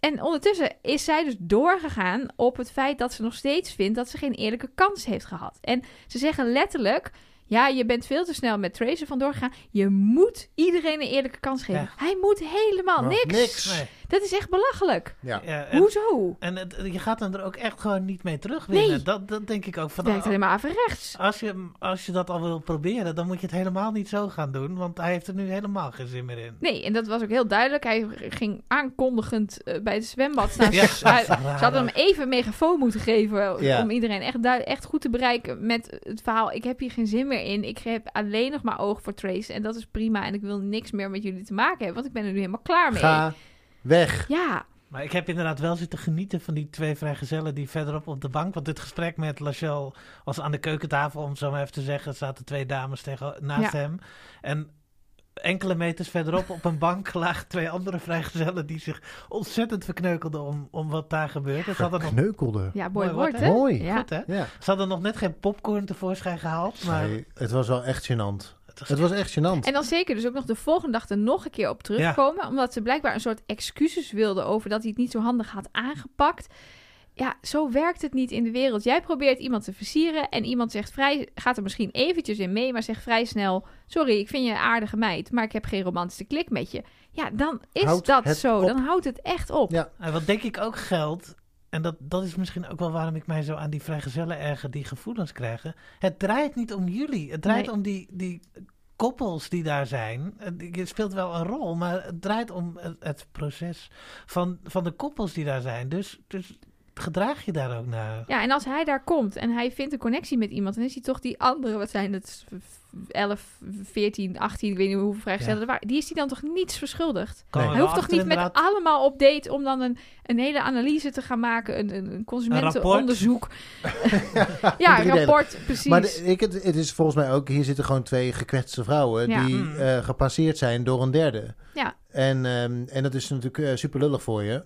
En ondertussen is zij dus doorgegaan op het feit dat ze nog steeds vindt dat ze geen eerlijke kans heeft gehad. En ze zeggen letterlijk: ja, je bent veel te snel met Tracer vandoor gegaan. Je moet iedereen een eerlijke kans geven. Ja. Hij moet helemaal niks. niks. Nee. Dat is echt belachelijk. Ja. Ja, en, Hoezo? en het- je gaat hem er ook echt gewoon niet mee terugwinnen. Nee. Dat, dat denk ik ook. Van, Het werkt alleen maar averechts. als, je, als je dat al wil proberen, dan moet je het helemaal niet zo gaan doen. Want hij heeft er nu helemaal geen zin meer in. Nee, en dat was ook heel duidelijk. Hij ging aankondigend eh, bij het zwembad staan. Ja, Hij- ze hadden hem even megafoon moeten geven Ja. om iedereen echt, echt goed te bereiken met het verhaal. Ik heb hier geen zin meer in. Ik heb alleen nog maar oog voor Trace en dat is prima. En ik wil niks meer met jullie te maken hebben, want ik ben er nu helemaal klaar mee. Ga weg. Ja, Maar ik heb inderdaad wel zitten genieten van die twee vrijgezellen die verderop op de bank. Want dit gesprek met Lachelle was aan de keukentafel, om het zo maar even te zeggen. Er zaten twee dames tegen, naast Ja. hem. En enkele meters verderop op een bank lagen twee andere vrijgezellen die zich ontzettend verkneukelden om, om wat daar. Ze hadden nog, Kneukelde. ja mooi Mooi woord, woord, hè? Mooi. Ja. goed, hè? Ja. Ze hadden nog net geen popcorn tevoorschijn gehaald, maar Nee, het was wel echt gênant. Het was Het was echt gênant. En dan zeker dus ook nog de volgende dag er nog een keer op terugkomen. Omdat ze blijkbaar een soort excuses wilden over dat hij het niet zo handig had aangepakt. Ja, zo werkt het niet in de wereld. Jij probeert iemand te versieren en iemand zegt vrij, gaat er misschien eventjes in mee, maar zegt vrij snel: Sorry, ik vind je een aardige meid, maar ik heb geen romantische klik met je. Ja, dan is Houdt dat zo. op. Dan houdt het echt op. Ja. En wat denk ik ook geldt, en dat, dat is misschien ook wel waarom ik mij zo aan die vrijgezellen erger die gevoelens krijgen. Het draait niet om jullie. Het draait Nee. om die, die koppels die daar zijn. Je speelt wel een rol, maar het draait om het, het proces van, van de koppels die daar zijn. Dus, dus gedraag je daar ook naar. Ja, en als hij daar komt en hij vindt een connectie met iemand, dan is hij toch die andere, wat zijn het, 11, 14, 18, ik weet niet hoeveel vrijgestellen er waren, die is hij dan toch niets verschuldigd? Hij hoeft toch niet met inderdaad- allemaal op date om dan een, een hele analyse te gaan maken, een, een, een consumentenonderzoek. ja, een delen. rapport, precies. Maar de- ik, het, het is volgens mij ook, hier zitten gewoon twee gekwetste vrouwen Ja. die Mm. eh, gepasseerd zijn door een derde. Ja. En, ehm, en dat is natuurlijk eh, super lullig voor je.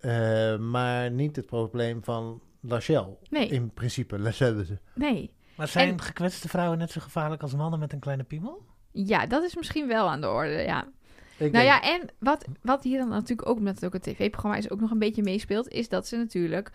Eh, maar niet het probleem van Lachelle. Nee. In principe, Lachelle. nee. Maar zijn En- gekwetste vrouwen net zo gevaarlijk als mannen met een kleine piemel? Ja, dat is misschien wel aan de orde, ja. Ik Nou denk- ja, en wat, wat hier dan natuurlijk ook, omdat het ook een tv-programma is, ook nog een beetje meespeelt, is dat ze natuurlijk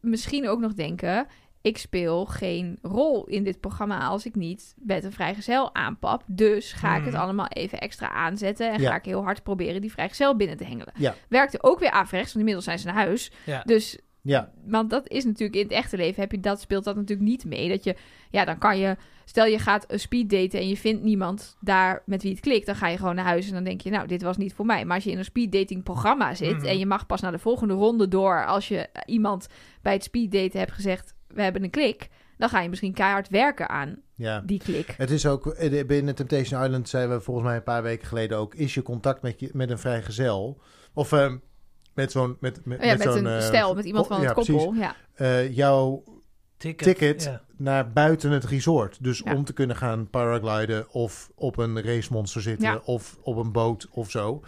misschien ook nog denken: ik speel geen rol in dit programma als ik niet met een vrijgezel aanpap. Dus ga ik het Mhm. allemaal even extra aanzetten en Ja. ga ik heel hard proberen die vrijgezel binnen te hengelen. Ja. Werkte ook weer averechts, want inmiddels zijn ze naar huis. Ja. Dus Ja, want dat is natuurlijk in het echte leven heb je dat speelt dat natuurlijk niet mee. Dat je ja dan kan je stel je gaat een speed daten en je vindt niemand daar met wie het klikt dan ga je gewoon naar huis en dan denk je nou dit was niet voor mij. Maar als je in een speed dating programma zit Mhm. en je mag pas naar de volgende ronde door als je iemand bij het speed daten hebt gezegd we hebben een klik dan ga je misschien keihard werken aan ja. die klik. Het is ook, eh, binnen Temptation Island zeiden we volgens mij een paar weken geleden ook, is je contact met, je, met een vrijgezel, of ehm, met zo'n, met, met, Oh ja, met, zo'n, een eh, stel met iemand ko- van het koppel precies. ja Eh, jouw Ticket. ticket Ja. naar buiten het resort. Dus Ja. om te kunnen gaan paragliden of op een racemonster zitten Ja. of op een boot of zo.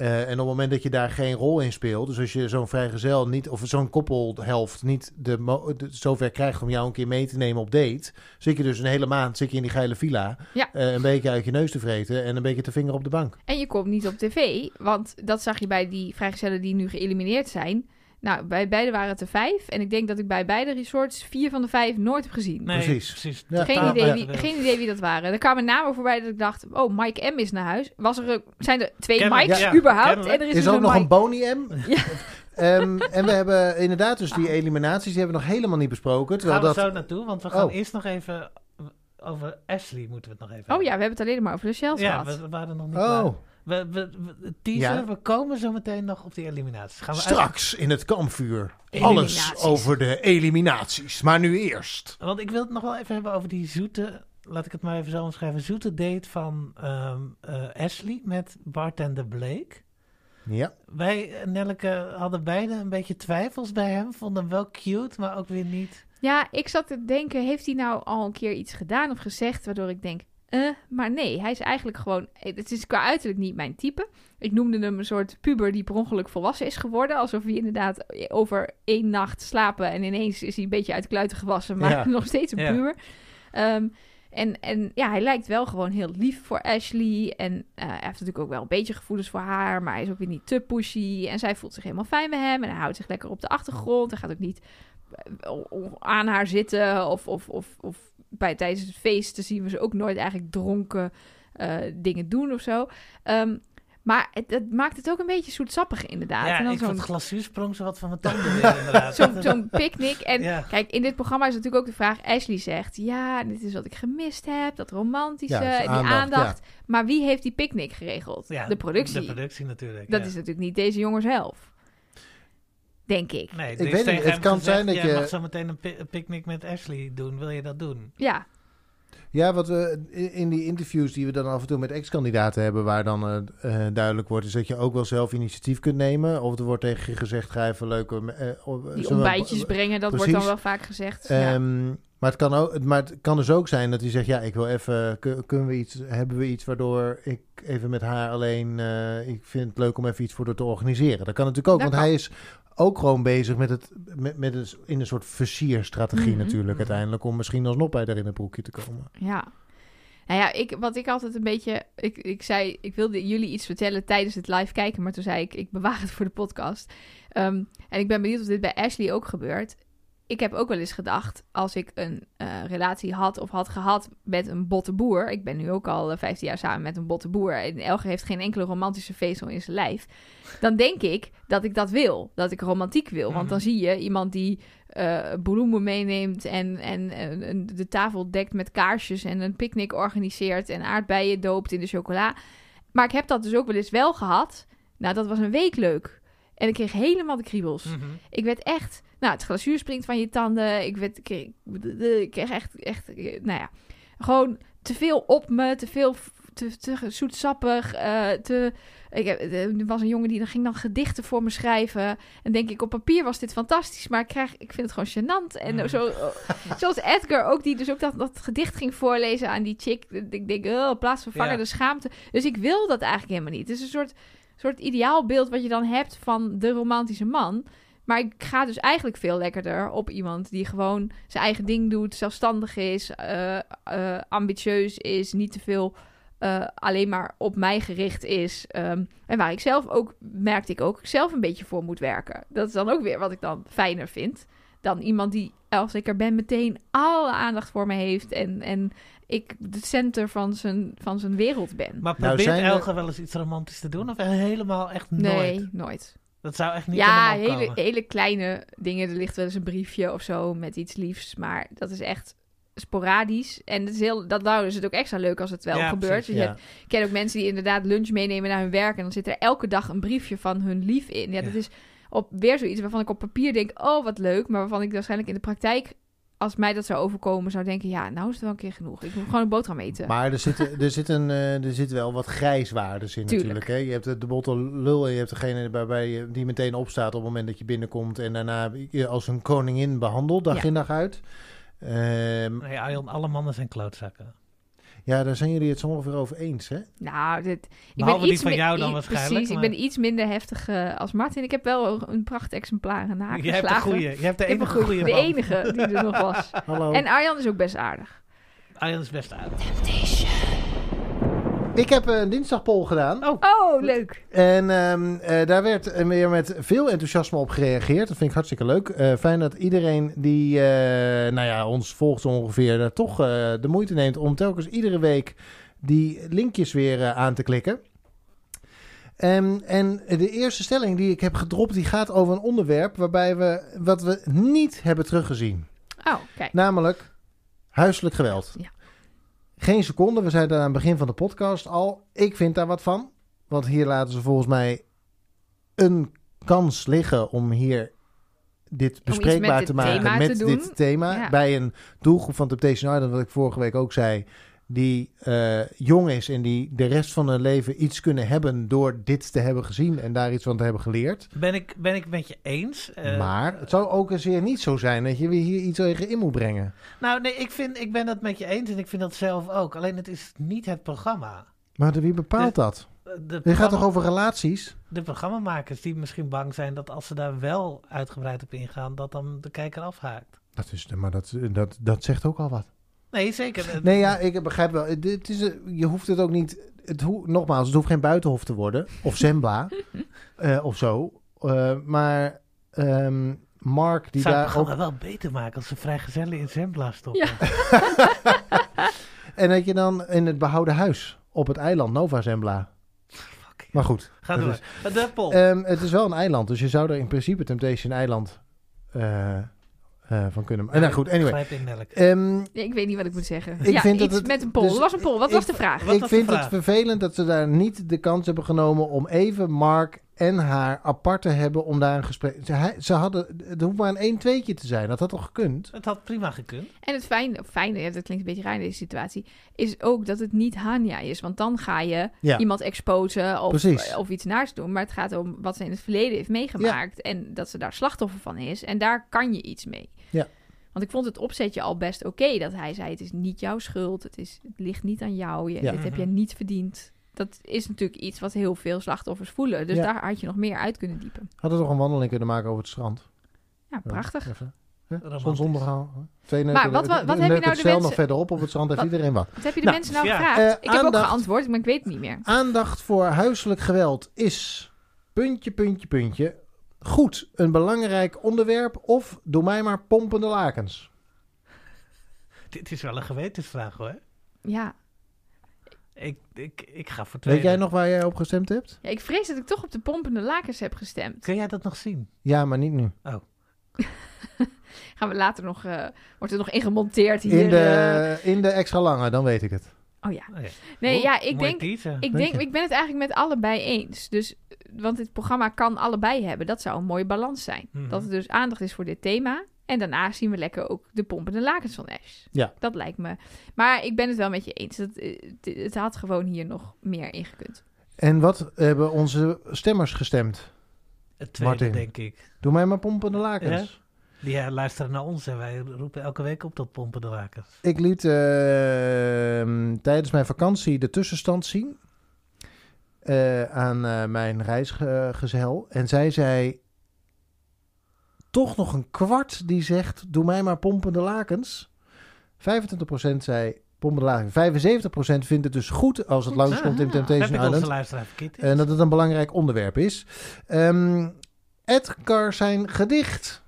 Eh, en op het moment dat je daar geen rol in speelt, dus als je zo'n vrijgezel niet, of zo'n koppelhelft niet de, zover krijgt om jou een keer mee te nemen op date, zit je dus een hele maand zit je in die geile villa, Ja. eh, een beetje uit je neus te vreten en een beetje te vinger op de bank. En je komt niet op tv, want dat zag je bij die vrijgezellen die nu geëlimineerd zijn. Nou, bij beide waren het er vijf. En ik denk dat ik bij beide resorts vier van de vijf nooit heb gezien. Nee, Precies. precies. Ja. geen, idee wie, geen idee wie dat waren. Er kwamen namen voorbij dat ik dacht... Oh, Mike M is naar huis. Was er, zijn er twee Mikes ja, überhaupt? En er Is, is, er dus ook nog Mike- een Boni M? Ja. Ehm, en we hebben inderdaad dus die eliminaties, die hebben we nog helemaal niet besproken. Daar gaan Terwijl we dat, zo naartoe, want we gaan Oh. eerst nog even over Ashley moeten we het nog even Oh ja, we hebben. het alleen maar over de shells Ja, gehad. we, we waren nog niet klaar. We, we, we- teaser, Ja. we komen zo meteen nog op die eliminaties. Gaan we uit- straks in het kampvuur. Alles over de eliminaties. Maar nu eerst. Want ik wil het nog wel even hebben over die zoete, laat ik het maar even zo omschrijven, zoete date van ehm, eh, Ashley met bartender Blake. Ja. Wij, Nelleke, hadden beide een beetje twijfels bij hem. Vonden hem wel cute, maar ook weer niet. Ja, ik zat te denken, heeft hij nou al een keer iets gedaan of gezegd waardoor ik denk, eh, maar nee, hij is eigenlijk gewoon, het is qua uiterlijk niet mijn type. Ik noemde hem een soort puber die per ongeluk volwassen is geworden, alsof hij inderdaad over één nacht slapen en ineens is hij een beetje uit de kluiten gewassen, maar Ja. nog steeds een Ja. puber. Ehm, en, en ja, hij lijkt wel gewoon heel lief voor Ashley. En eh, hij heeft natuurlijk ook wel een beetje gevoelens voor haar. Maar hij is ook weer niet te pushy. En zij voelt zich helemaal fijn met hem. En hij houdt zich lekker op de achtergrond. Hij gaat ook niet eh, aan haar zitten. Of, of, of, of bij, tijdens het feest zien we ze ook nooit eigenlijk dronken eh, dingen doen of zo. Ehm, maar het, het maakt het ook een beetje zoetsappig inderdaad. ja, en dan ik zo'n glazuur sprong zo wat van mijn tanden weer inderdaad. zo'n zo'n picknick. En Ja. kijk, in dit programma is natuurlijk ook de vraag... Ashley zegt, ja, dit is wat ik gemist heb. Dat romantische, Ja, die aandacht, aandacht. Maar wie heeft die picknick geregeld? Ja, de productie. De productie natuurlijk. dat ja. is natuurlijk niet deze jongen zelf. Denk ik. Nee, Ik weet niet, het kan gezegd, zijn dat jij je- mag zo meteen een, pi- een picknick met Ashley doen. Wil je dat doen? Ja, Ja, wat we in die interviews die we dan af en toe met ex-kandidaten hebben, waar dan eh, eh, duidelijk wordt, is dat je ook wel zelf initiatief kunt nemen. Of er wordt tegen je gezegd, ga even leuke... eh, oh, die ontbijtjes brengen, dat wordt dan wel vaak gezegd. ja. Ehm, maar, het kan ook, maar het kan dus ook zijn dat hij zegt, ja, ik wil even, kun- kunnen we iets, hebben we iets waardoor ik even met haar alleen, eh, ik vind het leuk om even iets voor haar te organiseren. Dat kan natuurlijk ook, Dat want kan. hij is ook gewoon bezig met het, met, met het, in een soort versierstrategie Mhm. natuurlijk uiteindelijk, om misschien alsnog bij haar in het broekje te komen. Ja. Nou ja, ik, wat ik altijd een beetje... Ik, ik zei, ik wilde jullie iets vertellen tijdens het live kijken, maar toen zei ik, ik bewaar het voor de podcast. Ehm, en ik ben benieuwd of dit bij Ashley ook gebeurt. Ik heb ook wel eens gedacht, als ik een eh, relatie had of had gehad met een botte boer. Ik ben nu ook al eh, 15 jaar samen met een botte boer. En Elger heeft geen enkele romantische vezel in zijn lijf. Dan denk ik dat ik dat wil. Dat ik romantiek wil. Want Mhm. dan zie je iemand die eh, bloemen meeneemt en, en, en- en de tafel dekt met kaarsjes en een picknick organiseert en aardbeien doopt in de chocola. Maar ik heb dat dus ook wel eens wel gehad. Nou, dat was een week leuk. En ik kreeg helemaal de kriebels. Mhm. Ik werd echt... Nou, het glazuur springt van je tanden. Ik, werd, ik, kreeg, ik kreeg echt, echt... Nou ja, gewoon te veel op me. Te veel... Te, te zoetsappig. eh, te... Ik heb, er was een jongen die dan ging dan gedichten voor me schrijven. En denk ik, op papier was dit fantastisch. Maar ik, krijg, ik vind het gewoon gênant. En Mm. zo, zoals Edgar ook, die dus ook dat, dat gedicht ging voorlezen aan die chick. Ik denk, oh, plaatsvervangende Ja. schaamte. Dus ik wil dat eigenlijk helemaal niet. Het is een soort, soort ideaalbeeld wat je dan hebt van de romantische man. Maar ik ga dus eigenlijk veel lekkerder op iemand die gewoon zijn eigen ding doet, zelfstandig is, eh, eh, ambitieus is, niet te veel eh, alleen maar op mij gericht is. Ehm, en waar ik zelf ook, merkte ik ook, zelf een beetje voor moet werken. Dat is dan ook weer wat ik dan fijner vind. Dan iemand die, als ik er ben, meteen alle aandacht voor me heeft. En, en ik de center van zijn, van zijn wereld ben. Maar Nou, probeert er- Elge wel eens iets romantisch te doen? Of helemaal echt nooit? Nee, nooit. Dat zou echt niet ja, hele, komen. hele kleine dingen. Er ligt wel eens een briefje of zo met iets liefs. Maar dat is echt sporadisch. En het is heel, dat nou is het ook extra leuk als het wel Ja, gebeurt. precies, Dus je Ja. hebt- ik ken ook mensen die inderdaad lunch meenemen naar hun werk. En dan zit er elke dag een briefje van hun lief in. Ja, dat Ja. is op, weer zoiets waarvan ik op papier denk... oh, wat leuk. Maar waarvan ik waarschijnlijk in de praktijk... als mij dat zou overkomen, zou denken... ja, nou is het wel een keer genoeg. Ik moet gewoon een boterham eten. Maar er zitten, er, zit een, eh, er zit wel wat grijswaardes in Tuurlijk. natuurlijk. Hè? Je hebt de, de botte lul en je hebt degene waarbij je, die meteen opstaat op het moment dat je binnenkomt. En daarna je als een koningin behandelt, dag Ja. in dag uit. Ehm, Nee, alle mannen zijn klootzakken. Ja, daar zijn jullie het zo ongeveer over eens, hè? Nou, dit, ik Behalve ben die iets van jou dan i- waarschijnlijk, Precies, maar- ik ben iets minder heftig eh, als Martin. Ik heb wel een prachtexemplaar Je naakt hebt de goeie. Je hebt de Ik heb een enige goeie- De enige die er nog was. Hallo. En Arjan is ook best aardig. Arjan is best aardig. Ik heb een dinsdagpoll gedaan. Oh, leuk. En ehm, eh, daar werd eh, weer met veel enthousiasme op gereageerd. Dat vind ik hartstikke leuk. Eh, fijn dat iedereen die eh, nou ja, ons volgt ongeveer... daar toch eh, de moeite neemt om telkens iedere week die linkjes weer eh, aan te klikken. Ehm, en de eerste stelling die ik heb gedropt... die gaat over een onderwerp waarbij we wat we niet hebben teruggezien. Oh, kijk. Namelijk huiselijk geweld. Ja. Geen seconde, we zeiden aan het begin van de podcast al. Ik vind daar wat van. Want hier laten ze volgens mij een kans liggen om hier dit bespreekbaar dit te maken met te dit thema. Ja. Bij een doelgroep van Temptation Island, wat ik vorige week ook zei, die eh, jong is en die de rest van hun leven iets kunnen hebben door dit te hebben gezien en daar iets van te hebben geleerd. Ben ik, ben ik met je eens. eh, maar het zou ook eens weer niet zo zijn dat je weer hier iets tegen in moet brengen. Nou, nee, ik, vind, ik ben het met je eens en ik vind dat zelf ook. Alleen het is niet het programma. Maar wie bepaalt dat? Je gaat toch over relaties? de programmamakers die misschien bang zijn dat als ze daar wel uitgebreid op ingaan, dat dan de kijker afhaakt. Dat is, maar dat, dat, dat zegt ook al wat. Nee, zeker. Nee, ja, ik begrijp wel. Het is, je hoeft het ook niet. Het hoe, nogmaals, het hoeft geen buitenhof te worden. Of Zembla. eh, of zo. Eh, maar ehm, Mark, die zou het daar ook. wel beter maken als ze vrijgezellen in Zembla stoppen. Ja. En dat je dan in het behouden huis op het eiland Nova Zembla. Fuck. Maar goed. Ga door. is- ehm, het is wel een eiland. Dus je zou er in principe Temptation Eiland eh, eh, van kunnen maken. nou goed, anyway. Grijp in melk. Ehm, Nee, ik weet niet wat ik moet zeggen. Ik ja, vind dat iets het- met een poll. dus was een poll. Wat ik- was de vraag? Wat ik was de vind het vervelend dat ze daar niet de kans hebben genomen om even Mark en haar apart te hebben om daar een gesprek. Ze, hij- ze hadden, het hoeft maar een 1 2 te zijn. Dat had toch gekund? Het had prima gekund. En het fijne, fijne, ja, dat klinkt een beetje raar in deze situatie, is ook dat het niet Hania is. Want dan ga je Ja. iemand exposen of, Precies. of iets naars doen. Maar het gaat om wat ze in het verleden heeft meegemaakt. En dat ze daar slachtoffer van is. En daar kan je iets mee. Want ik vond het opzetje al best oké. dat hij zei, het is niet jouw schuld. Het, is, het ligt niet aan jou. Je, Ja. Dit heb je Mhm. niet verdiend. Dat is natuurlijk iets wat heel veel slachtoffers voelen. Dus Ja. daar had je nog meer uit kunnen diepen. Hadden toch een wandeling kunnen maken over het strand? Ja, prachtig. Even. Zonsondergang. Twee Maar wat- wat- heb je nou de zeil nog mensen- verderop op het strand heeft Wat- iedereen wat. Wat heb je de Nou, mensen nou ja. gevraagd? Eh, ik heb ook geantwoord, maar ik weet het niet meer. Aandacht voor huiselijk geweld is puntje, puntje, puntje. Goed, een belangrijk onderwerp of doe mij maar pompende lakens. Dit is wel een gewetensvraag hoor. Ja. Ik, ik, ik ga voor twee. Weet jij nog waar jij op gestemd hebt? ja, ik vrees dat ik toch op de pompende lakens heb gestemd. Kun jij dat nog zien? Ja, maar niet nu. Gaan we later nog, eh, wordt er nog ingemonteerd hier. In de, eh. in de extra lange, dan weet ik het. oh ja. Oh. Nee, ja, ik denk, ik denk, ik ben het eigenlijk met allebei eens. Dus want dit programma kan allebei hebben. Dat zou een mooie balans zijn. Mhm. Dat er dus aandacht is voor dit thema. En daarna zien we lekker ook de pompende lakens van Ash. Ja. Dat lijkt me. Maar ik ben het wel met je eens. Het, het, het had gewoon hier nog meer ingekund. En wat hebben onze stemmers gestemd? Het tweede, Martin. denk ik. Doe mij maar pompende lakens. Die eh, luisteren naar ons en wij roepen elke week op tot pompen de lakens. Ik liet eh, tijdens mijn vakantie de tussenstand zien eh, aan eh, mijn reisgezel. En zij zei toch nog een kwart die zegt, doe mij maar pompende lakens. 25% zei pompende lakens. 75% vindt het dus goed als het langskomt in Ah, Temptation Island. En dat het een belangrijk onderwerp is. Ehm, Edgar zijn gedicht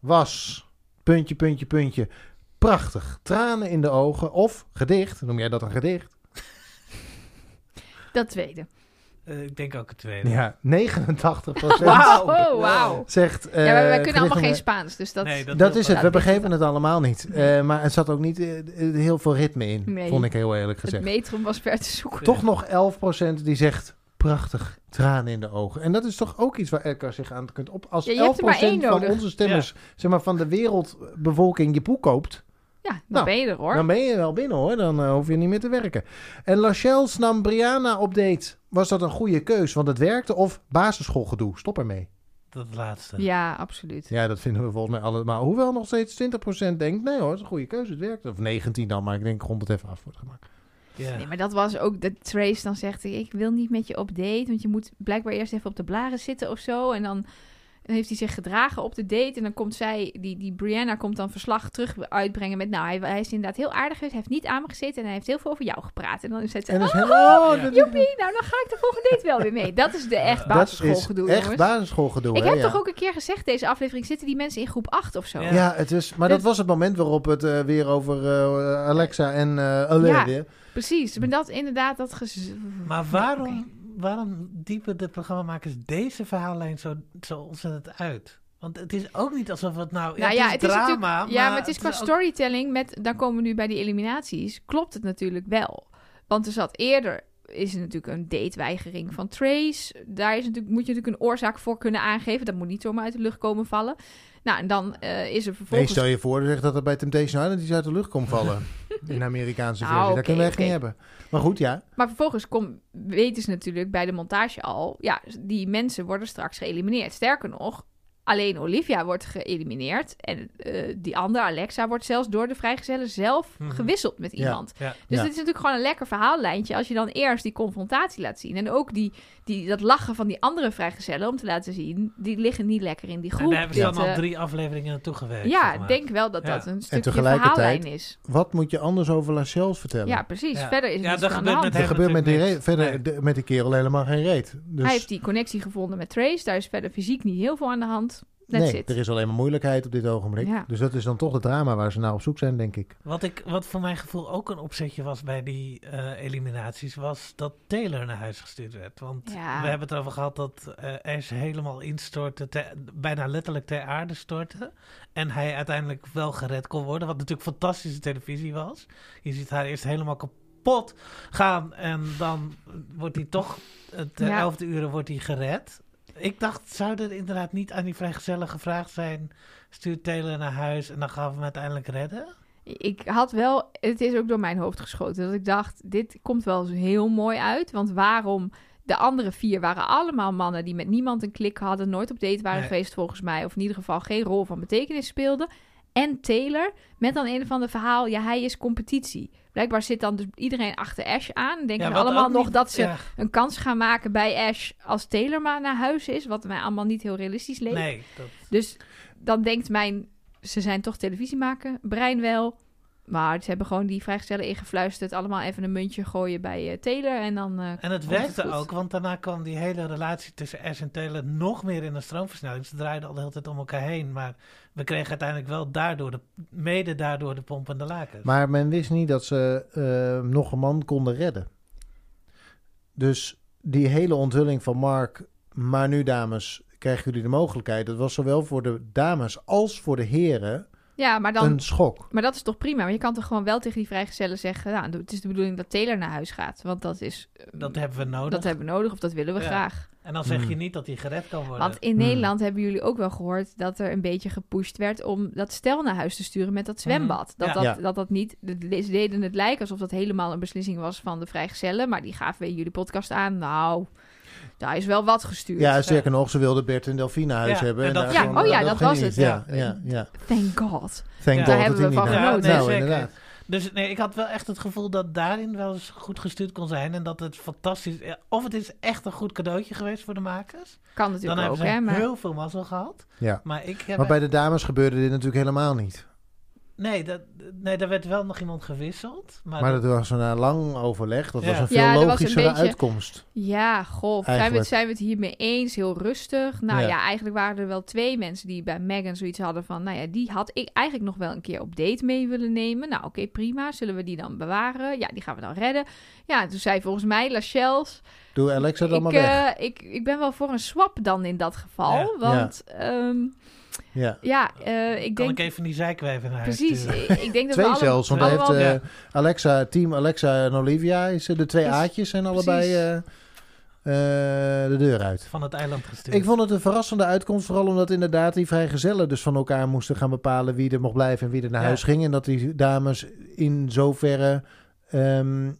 was, puntje, puntje, puntje, prachtig. Tranen in de ogen of gedicht, noem jij dat een gedicht? Dat tweede. Eh, ik denk ook het tweede. Ja, 89 Wauw. Oh, zegt... eh, ja, maar wij kunnen gedicht allemaal geen Spaans. Dus dat... Nee, Dat, is het, we begrepen het allemaal niet. Eh, maar het zat ook niet eh, eh, heel veel ritme in, Nee. vond ik heel eerlijk het gezegd. metrum was ver te zoeken. Toch nog 11% die zegt prachtig, tranen in de ogen. En dat is toch ook iets waar Edgar zich aan kunt op. Als Ja, je hebt er maar 11% één van nodig. onze stemmers, zeg maar van de wereldbevolking, je poe koopt, Ja, dan Nou, ben je er hoor. dan ben je wel binnen hoor. Dan eh, hoef je niet meer te werken. En Lachelle nam Brianna op date. Was dat een goede keus? Want het werkte of basisschoolgedoe? Stop ermee. Dat laatste. Ja, absoluut. Ja, dat vinden we volgens mij allemaal. Hoewel nog steeds 20% denkt, nee hoor, het is een goede keuze. Het werkt. Of 19 dan, maar ik denk rond het even af wordt gemaakt. Ja. Nee, maar dat was ook dat Trace dan zegt: Ik wil niet met je op date, want je moet blijkbaar eerst even op de blaren zitten of zo. En dan heeft hij zich gedragen op de date. En dan komt zij, die, die Brianna, komt dan verslag terug uitbrengen met: Nou, hij, hij is inderdaad heel aardig geweest, hij heeft niet aan me gezeten en hij heeft heel veel over jou gepraat. En dan zegt ze: En dat is oh, helemaal... ja. dat- joepie, nou dan ga ik de volgende date wel weer mee. Dat is de echt dat basisschoolgedoe, is echt basisschoolgedoe. Ik hè, heb ja. toch ook een keer gezegd, deze aflevering, zitten die mensen in groep 8 of zo? Ja. Ja, het is, maar dat was het moment waarop het eh, weer over eh, Alexa en eh Olivia... Precies, maar dat inderdaad, dat gez... Maar Ja, waarom. Waarom diepen de programmamakers deze verhaallijn zo, zo ontzettend uit? Want het is ook niet alsof het nou... Nou ja, het is drama, natuurlijk, ja, maar het is qua ook- storytelling met, dan komen we nu bij die eliminaties, klopt het natuurlijk wel. Want er zat eerder, is er natuurlijk een dateweigering van Trace. Daar is natuurlijk, moet je natuurlijk een oorzaak voor kunnen aangeven. Dat moet niet zomaar uit de lucht komen vallen. Nou, en dan eh, is er Nee, vervolgens... stel je voor zeg, dat er bij Temptation Island iets uit de lucht komt vallen. In de Amerikaanse Nou, versie. Dat oké, kunnen we echt niet hebben. Maar goed, ja. Maar vervolgens kom, weten ze natuurlijk bij de montage al... Ja, die mensen worden straks geëlimineerd. Sterker nog, alleen Olivia wordt geëlimineerd. En eh, die andere, Alexa, wordt zelfs door de vrijgezellen zelf Mhm. gewisseld met iemand. Ja. Dus Ja. dit is natuurlijk gewoon een lekker verhaallijntje als je dan eerst die confrontatie laat zien. En ook die, die, dat lachen van die andere vrijgezellen om te laten zien, die liggen niet lekker in die En groep. daar hebben ze dan al eh, drie afleveringen naartoe gewerkt. ja, zeg ik maar. denk wel dat Ja. dat een stukje verhaallijn is. Wat moet je anders over Lachelle vertellen? Ja, precies. Ja. Verder is het dat niet aan de gebeurt hand. met Er hem gebeurt met die, verder, Nee. de- met die kerel helemaal geen reet. Dus Hij heeft die connectie gevonden met Trace. Daar is verder fysiek niet heel veel aan de hand. That's nee, it. er is alleen maar moeilijkheid op dit ogenblik. Ja. Dus dat is dan toch het drama waar ze naar op zoek zijn, denk ik. Wat, ik, wat voor mijn gevoel ook een opzetje was bij die eh, eliminaties, was dat Taylor naar huis gestuurd werd. Want Ja. we hebben het erover gehad dat eh Ash helemaal instortte, te- bijna letterlijk ter aarde stortte. En hij uiteindelijk wel gered kon worden, wat natuurlijk fantastische televisie was. Je ziet haar eerst helemaal kapot gaan en dan wordt hij toch, het Ja. elfde uur wordt hij gered. Ik dacht, zou er inderdaad niet aan die vrijgezellen gevraagd zijn, stuur Taylor naar huis en dan gaan we hem uiteindelijk redden? Ik had wel, het is ook door mijn hoofd geschoten, dat ik dacht, dit komt wel heel mooi uit. Want waarom, de andere vier waren allemaal mannen die met niemand een klik hadden, nooit op date waren Nee. geweest volgens mij, of in ieder geval geen rol van betekenis speelden. En Taylor, met dan een of ander verhaal, ja, hij is competitie. Blijkbaar zit dan dus iedereen achter Ash aan. Denken Ja, we allemaal nog niet- dat ze ja, een kans gaan maken bij Ash als Taylor maar naar huis is. Wat mij allemaal niet heel realistisch leek. nee, dat, Dus dan denkt mijn, ze zijn toch televisie maken, brein wel. Maar ze hebben gewoon die vrijgezellen ingefluisterd. Allemaal even een muntje gooien bij eh, Taylor. En dan. eh, en het werkte ook, want daarna kwam die hele relatie tussen Ash en Taylor nog meer in een stroomversnelling. Ze draaiden al de hele tijd om elkaar heen, maar we kregen uiteindelijk wel daardoor, de, mede daardoor de pompende lakens. Maar men wist niet dat ze eh, nog een man konden redden. Dus die hele onthulling van Mark, maar nu dames, krijgen jullie de mogelijkheid. Dat was zowel voor de dames als voor de heren ja, maar dan. een schok. Maar dat is toch prima. Maar je kan toch gewoon wel tegen die vrijgezellen zeggen. Nou, het is de bedoeling dat Taylor naar huis gaat. Want dat is. eh, dat hebben we nodig. dat hebben we nodig of dat willen we Ja. graag. En dan zeg je Hmm. niet dat hij gered kan worden. Want in Hmm. Nederland hebben jullie ook wel gehoord dat er een beetje gepusht werd om dat stel naar huis te sturen met dat zwembad. Dat, Ja. dat, Ja. dat dat niet, de- ze deden het lijken alsof dat helemaal een beslissing was van de vrijgezellen, maar die gaven in jullie podcast aan, nou, daar is wel wat gestuurd. Ja, sterker nog, ze wilden Bert en Delphine huis Ja, hebben. en dat Ja, oh ja, dat was het, Ja, ja. ja. Thank God. Thank Ja. God Daar dat hebben hij we niet van genoten. Nou, zeker. inderdaad. Dus nee, ik had wel echt het gevoel dat daarin wel eens goed gestuurd kon zijn. En dat het fantastisch... Of het is echt een goed cadeautje geweest voor de makers. Kan Dan natuurlijk hebben ook, hè. Maar heel veel mazzel gehad. Ja. Maar ik heb... Maar bij de dames gebeurde dit natuurlijk helemaal niet. Nee, dat, nee, daar werd wel nog iemand gewisseld. Maar, Maar dat- dat was na lang overleg. Dat Ja. was een veel Ja, een logischere beetje- uitkomst. ja, goh, zijn we, zijn we het hiermee eens? Heel rustig. Nou Ja. ja. eigenlijk waren er wel twee mensen die bij Megan zoiets hadden van, nou ja, die had ik eigenlijk nog wel een keer op date mee willen nemen. Nou, oké, prima. Zullen we die dan bewaren? Ja, die gaan we dan redden. Ja, toen zei volgens mij Lachels, Doe Alexa dan ik, maar weg. eh, ik, ik ben wel voor een swap dan in dat geval. Ja. Want ja, Ja. ja eh, ik kan denk... ik even die zijkwijven naar huis Precies, ik denk dat Twee we zelfs, want hij heeft eh, Alexa, team Alexa en Olivia, is, de twee Precies. A'tjes zijn allebei eh, eh, de deur uit. Van het eiland gestuurd. Ik vond het een verrassende uitkomst, vooral omdat inderdaad die vrijgezellen dus van elkaar moesten gaan bepalen wie er mocht blijven en wie er naar Ja. huis ging. En dat die dames in zoverre ehm, eh,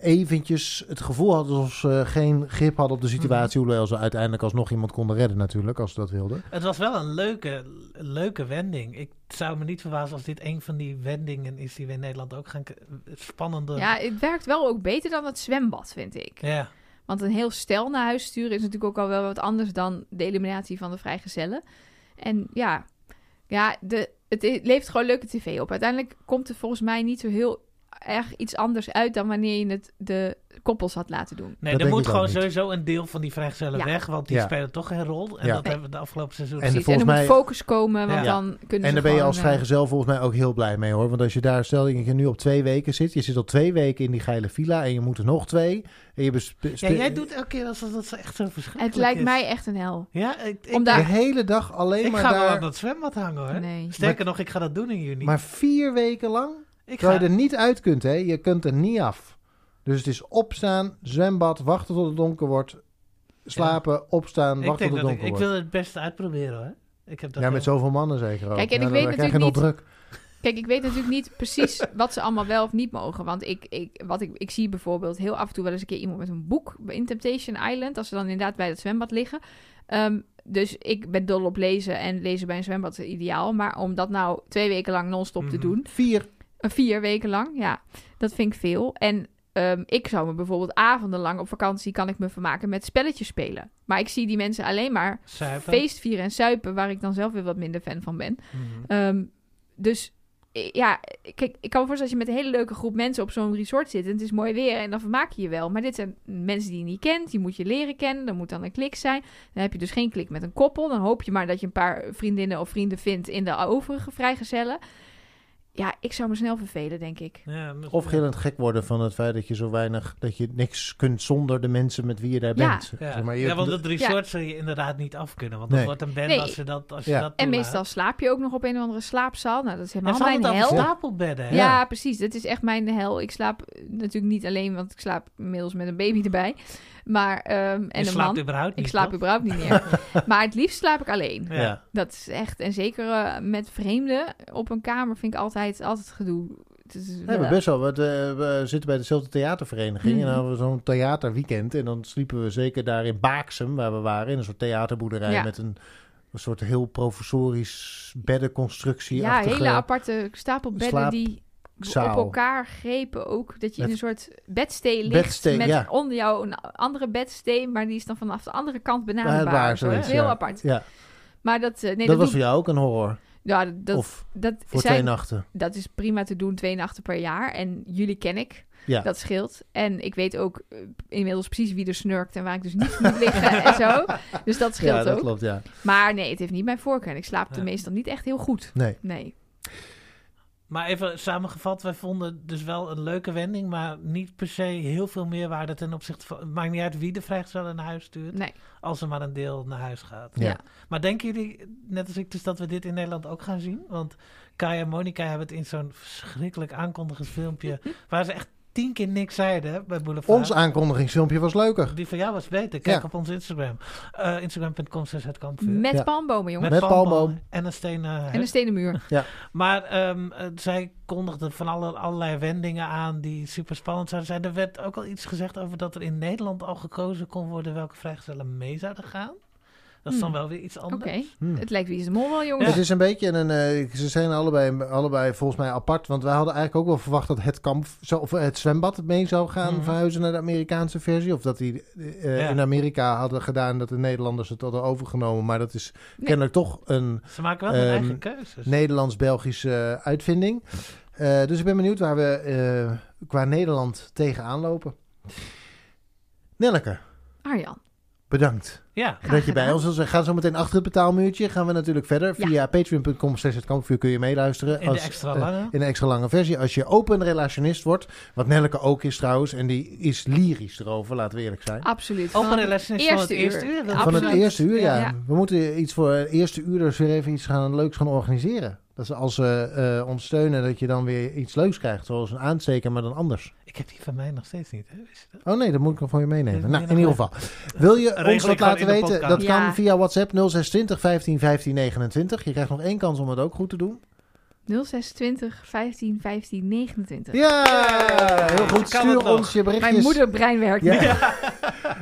eventjes het gevoel hadden alsof ze geen grip hadden op de situatie. Mhm. Hoewel ze uiteindelijk alsnog iemand konden redden natuurlijk, als ze dat wilden. Het was wel een leuke, leuke wending. Ik zou me niet verbazen als dit een van die wendingen is die we in Nederland ook gaan... Spannende... Ja, het werkt wel ook beter dan het zwembad, vind ik. Ja. Want een heel stel naar huis sturen is natuurlijk ook al wel wat anders dan de eliminatie van de vrijgezellen. En ja, ja de, het levert gewoon leuke tv op. Uiteindelijk komt er volgens mij niet zo heel erg iets anders uit dan wanneer je het de koppels had laten doen. Nee, Dat er moet ik gewoon sowieso een deel van die vrijgezellen Ja. weg, want die Ja. spelen toch geen rol. En Ja. dat Nee. hebben we de afgelopen seizoen En gezien. En, volgens er moet mij- focus komen, want Ja. dan kunnen ze En daar ben je als eh, vrijgezel volgens mij ook heel blij mee hoor. Want als je daar, stel dat je nu op twee weken zit. Je zit al twee weken in die geile villa en je moet er nog twee. En je bespe- Ja, jij doet elke keer alsof dat echt zo verschrikkelijk Het lijkt is. mij echt een hel. Ja, ik, ik, Om de daar- hele dag alleen ik maar ga wel daar. aan dat zwembad hangen hoor. Nee. Sterker nog, ik ga dat doen in juni. Maar vier weken lang? Ik Terwijl ga, je er niet uit kunt, hè? Je kunt er niet af. Dus het is opstaan, zwembad, wachten tot het donker wordt. Slapen, opstaan, ik wachten tot het ik, donker ik wordt. wil het beste uitproberen hoor. Ik heb dat Ja, met zoveel mannen zeker ook. Kijk, en Ja, ik weet natuurlijk druk. Kijk, ik weet natuurlijk niet precies wat ze allemaal wel of niet mogen. Want ik, ik, wat ik, ik zie bijvoorbeeld heel af en toe wel eens een keer iemand met een boek in Temptation Island. Als ze dan inderdaad bij het zwembad liggen. Ehm, dus ik ben dol op lezen en lezen bij een zwembad is ideaal. Maar om dat nou twee weken lang non-stop te Mhm. doen. Vier. Vier weken lang, ja. Dat vind ik veel. En ehm, ik zou me bijvoorbeeld avondenlang op vakantie kan ik me vermaken met spelletjes spelen. Maar ik zie die mensen alleen maar Zuipen. feest vieren en suipen, waar ik dan zelf weer wat minder fan van ben. Mhm. Ehm, dus ja, kijk, ik kan me voorstellen als je met een hele leuke groep mensen op zo'n resort zit en het is mooi weer en dan vermaak je je wel. Maar dit zijn mensen die je niet kent, die moet je leren kennen, dan moet dan een klik zijn. Dan heb je dus geen klik met een koppel. Dan hoop je maar dat je een paar vriendinnen of vrienden vindt in de overige vrijgezellen. Ja, ik zou me snel vervelen, denk ik. Ja, misschien- Of gillend gek worden van het feit dat je zo weinig... dat je niks kunt zonder de mensen met wie je daar Ja. bent. Ja, Zeg maar, je- ja want het resort zul je inderdaad niet af kunnen. Want dat Nee. wordt een band Nee. als je dat, als je Ja. dat En meestal slaap je ook nog op een of andere slaapzaal. Nou, dat is helemaal mijn hel. stapelbedden. hè? Ja, precies. Dat is echt mijn hel. Ik slaap natuurlijk niet alleen, want ik slaap inmiddels met een baby erbij. Maar, ehm, en je een slaapt man. überhaupt niet, Ik slaap toch? überhaupt niet meer. maar het liefst slaap ik alleen. Ja. Dat is echt, en zeker eh, met vreemden op een kamer vind ik altijd, altijd gedoe. We hebben best wel. wat, eh, we zitten bij dezelfde theatervereniging. Mhm. En dan hadden we zo'n theaterweekend. En dan sliepen we zeker daar in Baaksem, waar we waren. In een soort theaterboerderij Ja. met een, een soort heel professorisch beddenconstructie. ja, hele aparte stapelbedden slaap- die zaal. op elkaar grepen ook. Dat je in een soort bedstee ligt Bedstee, met ja. onder jou een andere bedstee, maar die is dan vanaf de andere kant benaderbaar. zoiets, Heel ja. apart. Ja, Maar dat, eh, nee, dat, dat, was voor jou ook een horror. ja, dat, of dat voor zijn, twee nachten. dat is prima te doen, twee nachten per jaar. En jullie ken ik. Ja. Dat scheelt. En ik weet ook eh, inmiddels precies wie er snurkt en waar ik dus niet moet liggen en zo. Dus dat scheelt ja, dat ook. klopt, ja. Maar nee, het heeft niet mijn voorkeur. En ik slaap Ja. meestal niet echt heel goed. Nee. Nee. Maar even samengevat, wij vonden dus wel een leuke wending, maar niet per se heel veel meerwaarde ten opzichte van... Het maakt niet uit wie de vrijgezellen naar huis stuurt, Nee. als er maar een deel naar huis gaat. Ja. Ja. Maar denken jullie, net als ik, dus dat we dit in Nederland ook gaan zien? Want Kai en Monica hebben het in zo'n verschrikkelijk aankondigend filmpje, waar ze echt tien keer niks zeiden bij Boulevard. Ons aankondigingsfilmpje was leuker. Die van jou was beter. Kijk Ja. op ons Instagram. Eh, Instagram.com slash het kampvuur. Met Ja. palmbomen, jongens. Met palmboom palmboom. En een stenen En een stenen muur. Maar ehm, eh, zij kondigde van alle, allerlei wendingen aan die super spannend zouden zijn. Er werd ook al iets gezegd over dat er in Nederland al gekozen kon worden welke vrijgezellen mee zouden gaan. Dat is dan Hmm. wel weer iets Oké. anders. Hmm. Het lijkt wie is de mol wel, jongens. Het is een beetje een. eh, ze zijn allebei, allebei volgens mij apart. Want wij hadden eigenlijk ook wel verwacht dat het kamp. Zo, of het zwembad mee zou gaan Mhm. verhuizen naar de Amerikaanse versie. Of dat die eh, Ja. in Amerika hadden gedaan dat de Nederlanders het hadden overgenomen. Maar dat is Nee. kennelijk toch een Ze maken wel hun Ehm, eigen keuzes. Nederlands-Belgische eh, uitvinding. Eh, dus ik ben benieuwd waar we eh, qua Nederland tegenaan lopen. Nelleke, Arjan. Bedankt. Ja, dat je bij ons was. We gaan zo meteen achter het betaalmuurtje. Gaan we natuurlijk verder. Ja. Via patreon.com het kampvuur kun je meeluisteren. in de Als, extra eh, lange. in de extra lange versie. Als je open relationist wordt. Wat Nelleke ook is trouwens. En die is lyrisch erover, laten we eerlijk zijn. Absoluut. Open relatie van het eerste eerste uur. Van het absoluut. eerste uur, ja. Ja. We moeten iets voor het eerste uur dus weer even iets gaan, leuks gaan organiseren. Dat ze als ze eh, ons steunen, dat je dan weer iets leuks krijgt. Zoals een aansteker, maar dan anders. Ik heb die van mij nog steeds niet. Hè? Wist je dat? Oh nee, dat moet ik nog voor je meenemen. Nou, in ieder geval. Wil je Regel ons wat laten weten? Dat kan via WhatsApp 0620 15 15 29. Je krijgt nog één kans om het ook goed te doen. 0620 15 15 29. Ja, heel goed. Kan Stuur ons je berichtjes. Mijn moederbrein werkt Ja. niet.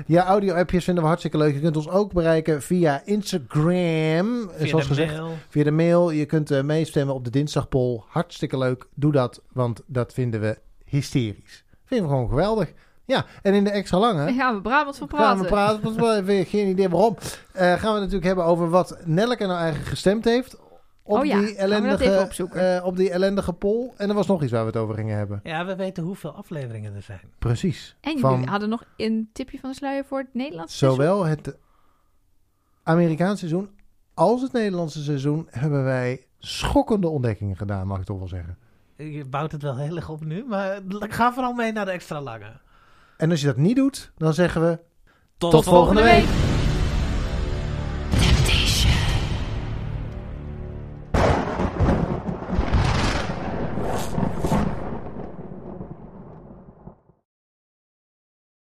Ja, audio-appjes vinden we hartstikke leuk. Je kunt ons ook bereiken via Instagram. Via zoals de gezegd, mail. via de mail. Je kunt eh, meestemmen op de dinsdagpoll. Hartstikke leuk. Doe dat, want dat vinden we hysterisch. Vinden we gewoon geweldig. Ja, en in de extra lange... Gaan we Brabant van Gaan we praten. praten, want we hebben geen idee waarom. Eh, gaan we het natuurlijk hebben over wat Nelleke nou eigenlijk gestemd heeft. Op, Oh ja, die ellendige, eh, op die ellendige poll. En er was nog iets waar we het over gingen hebben. Ja, we weten hoeveel afleveringen er zijn. Precies. En Van- jullie hadden nog een tipje van de sluier voor het Nederlandse seizoen. Zowel het Amerikaanse seizoen als het Nederlandse seizoen hebben wij schokkende ontdekkingen gedaan, mag ik toch wel zeggen. Je bouwt het wel heel erg op nu, maar ga vooral mee naar de extra lange. En als je dat niet doet, dan zeggen we Tot, tot volgende week.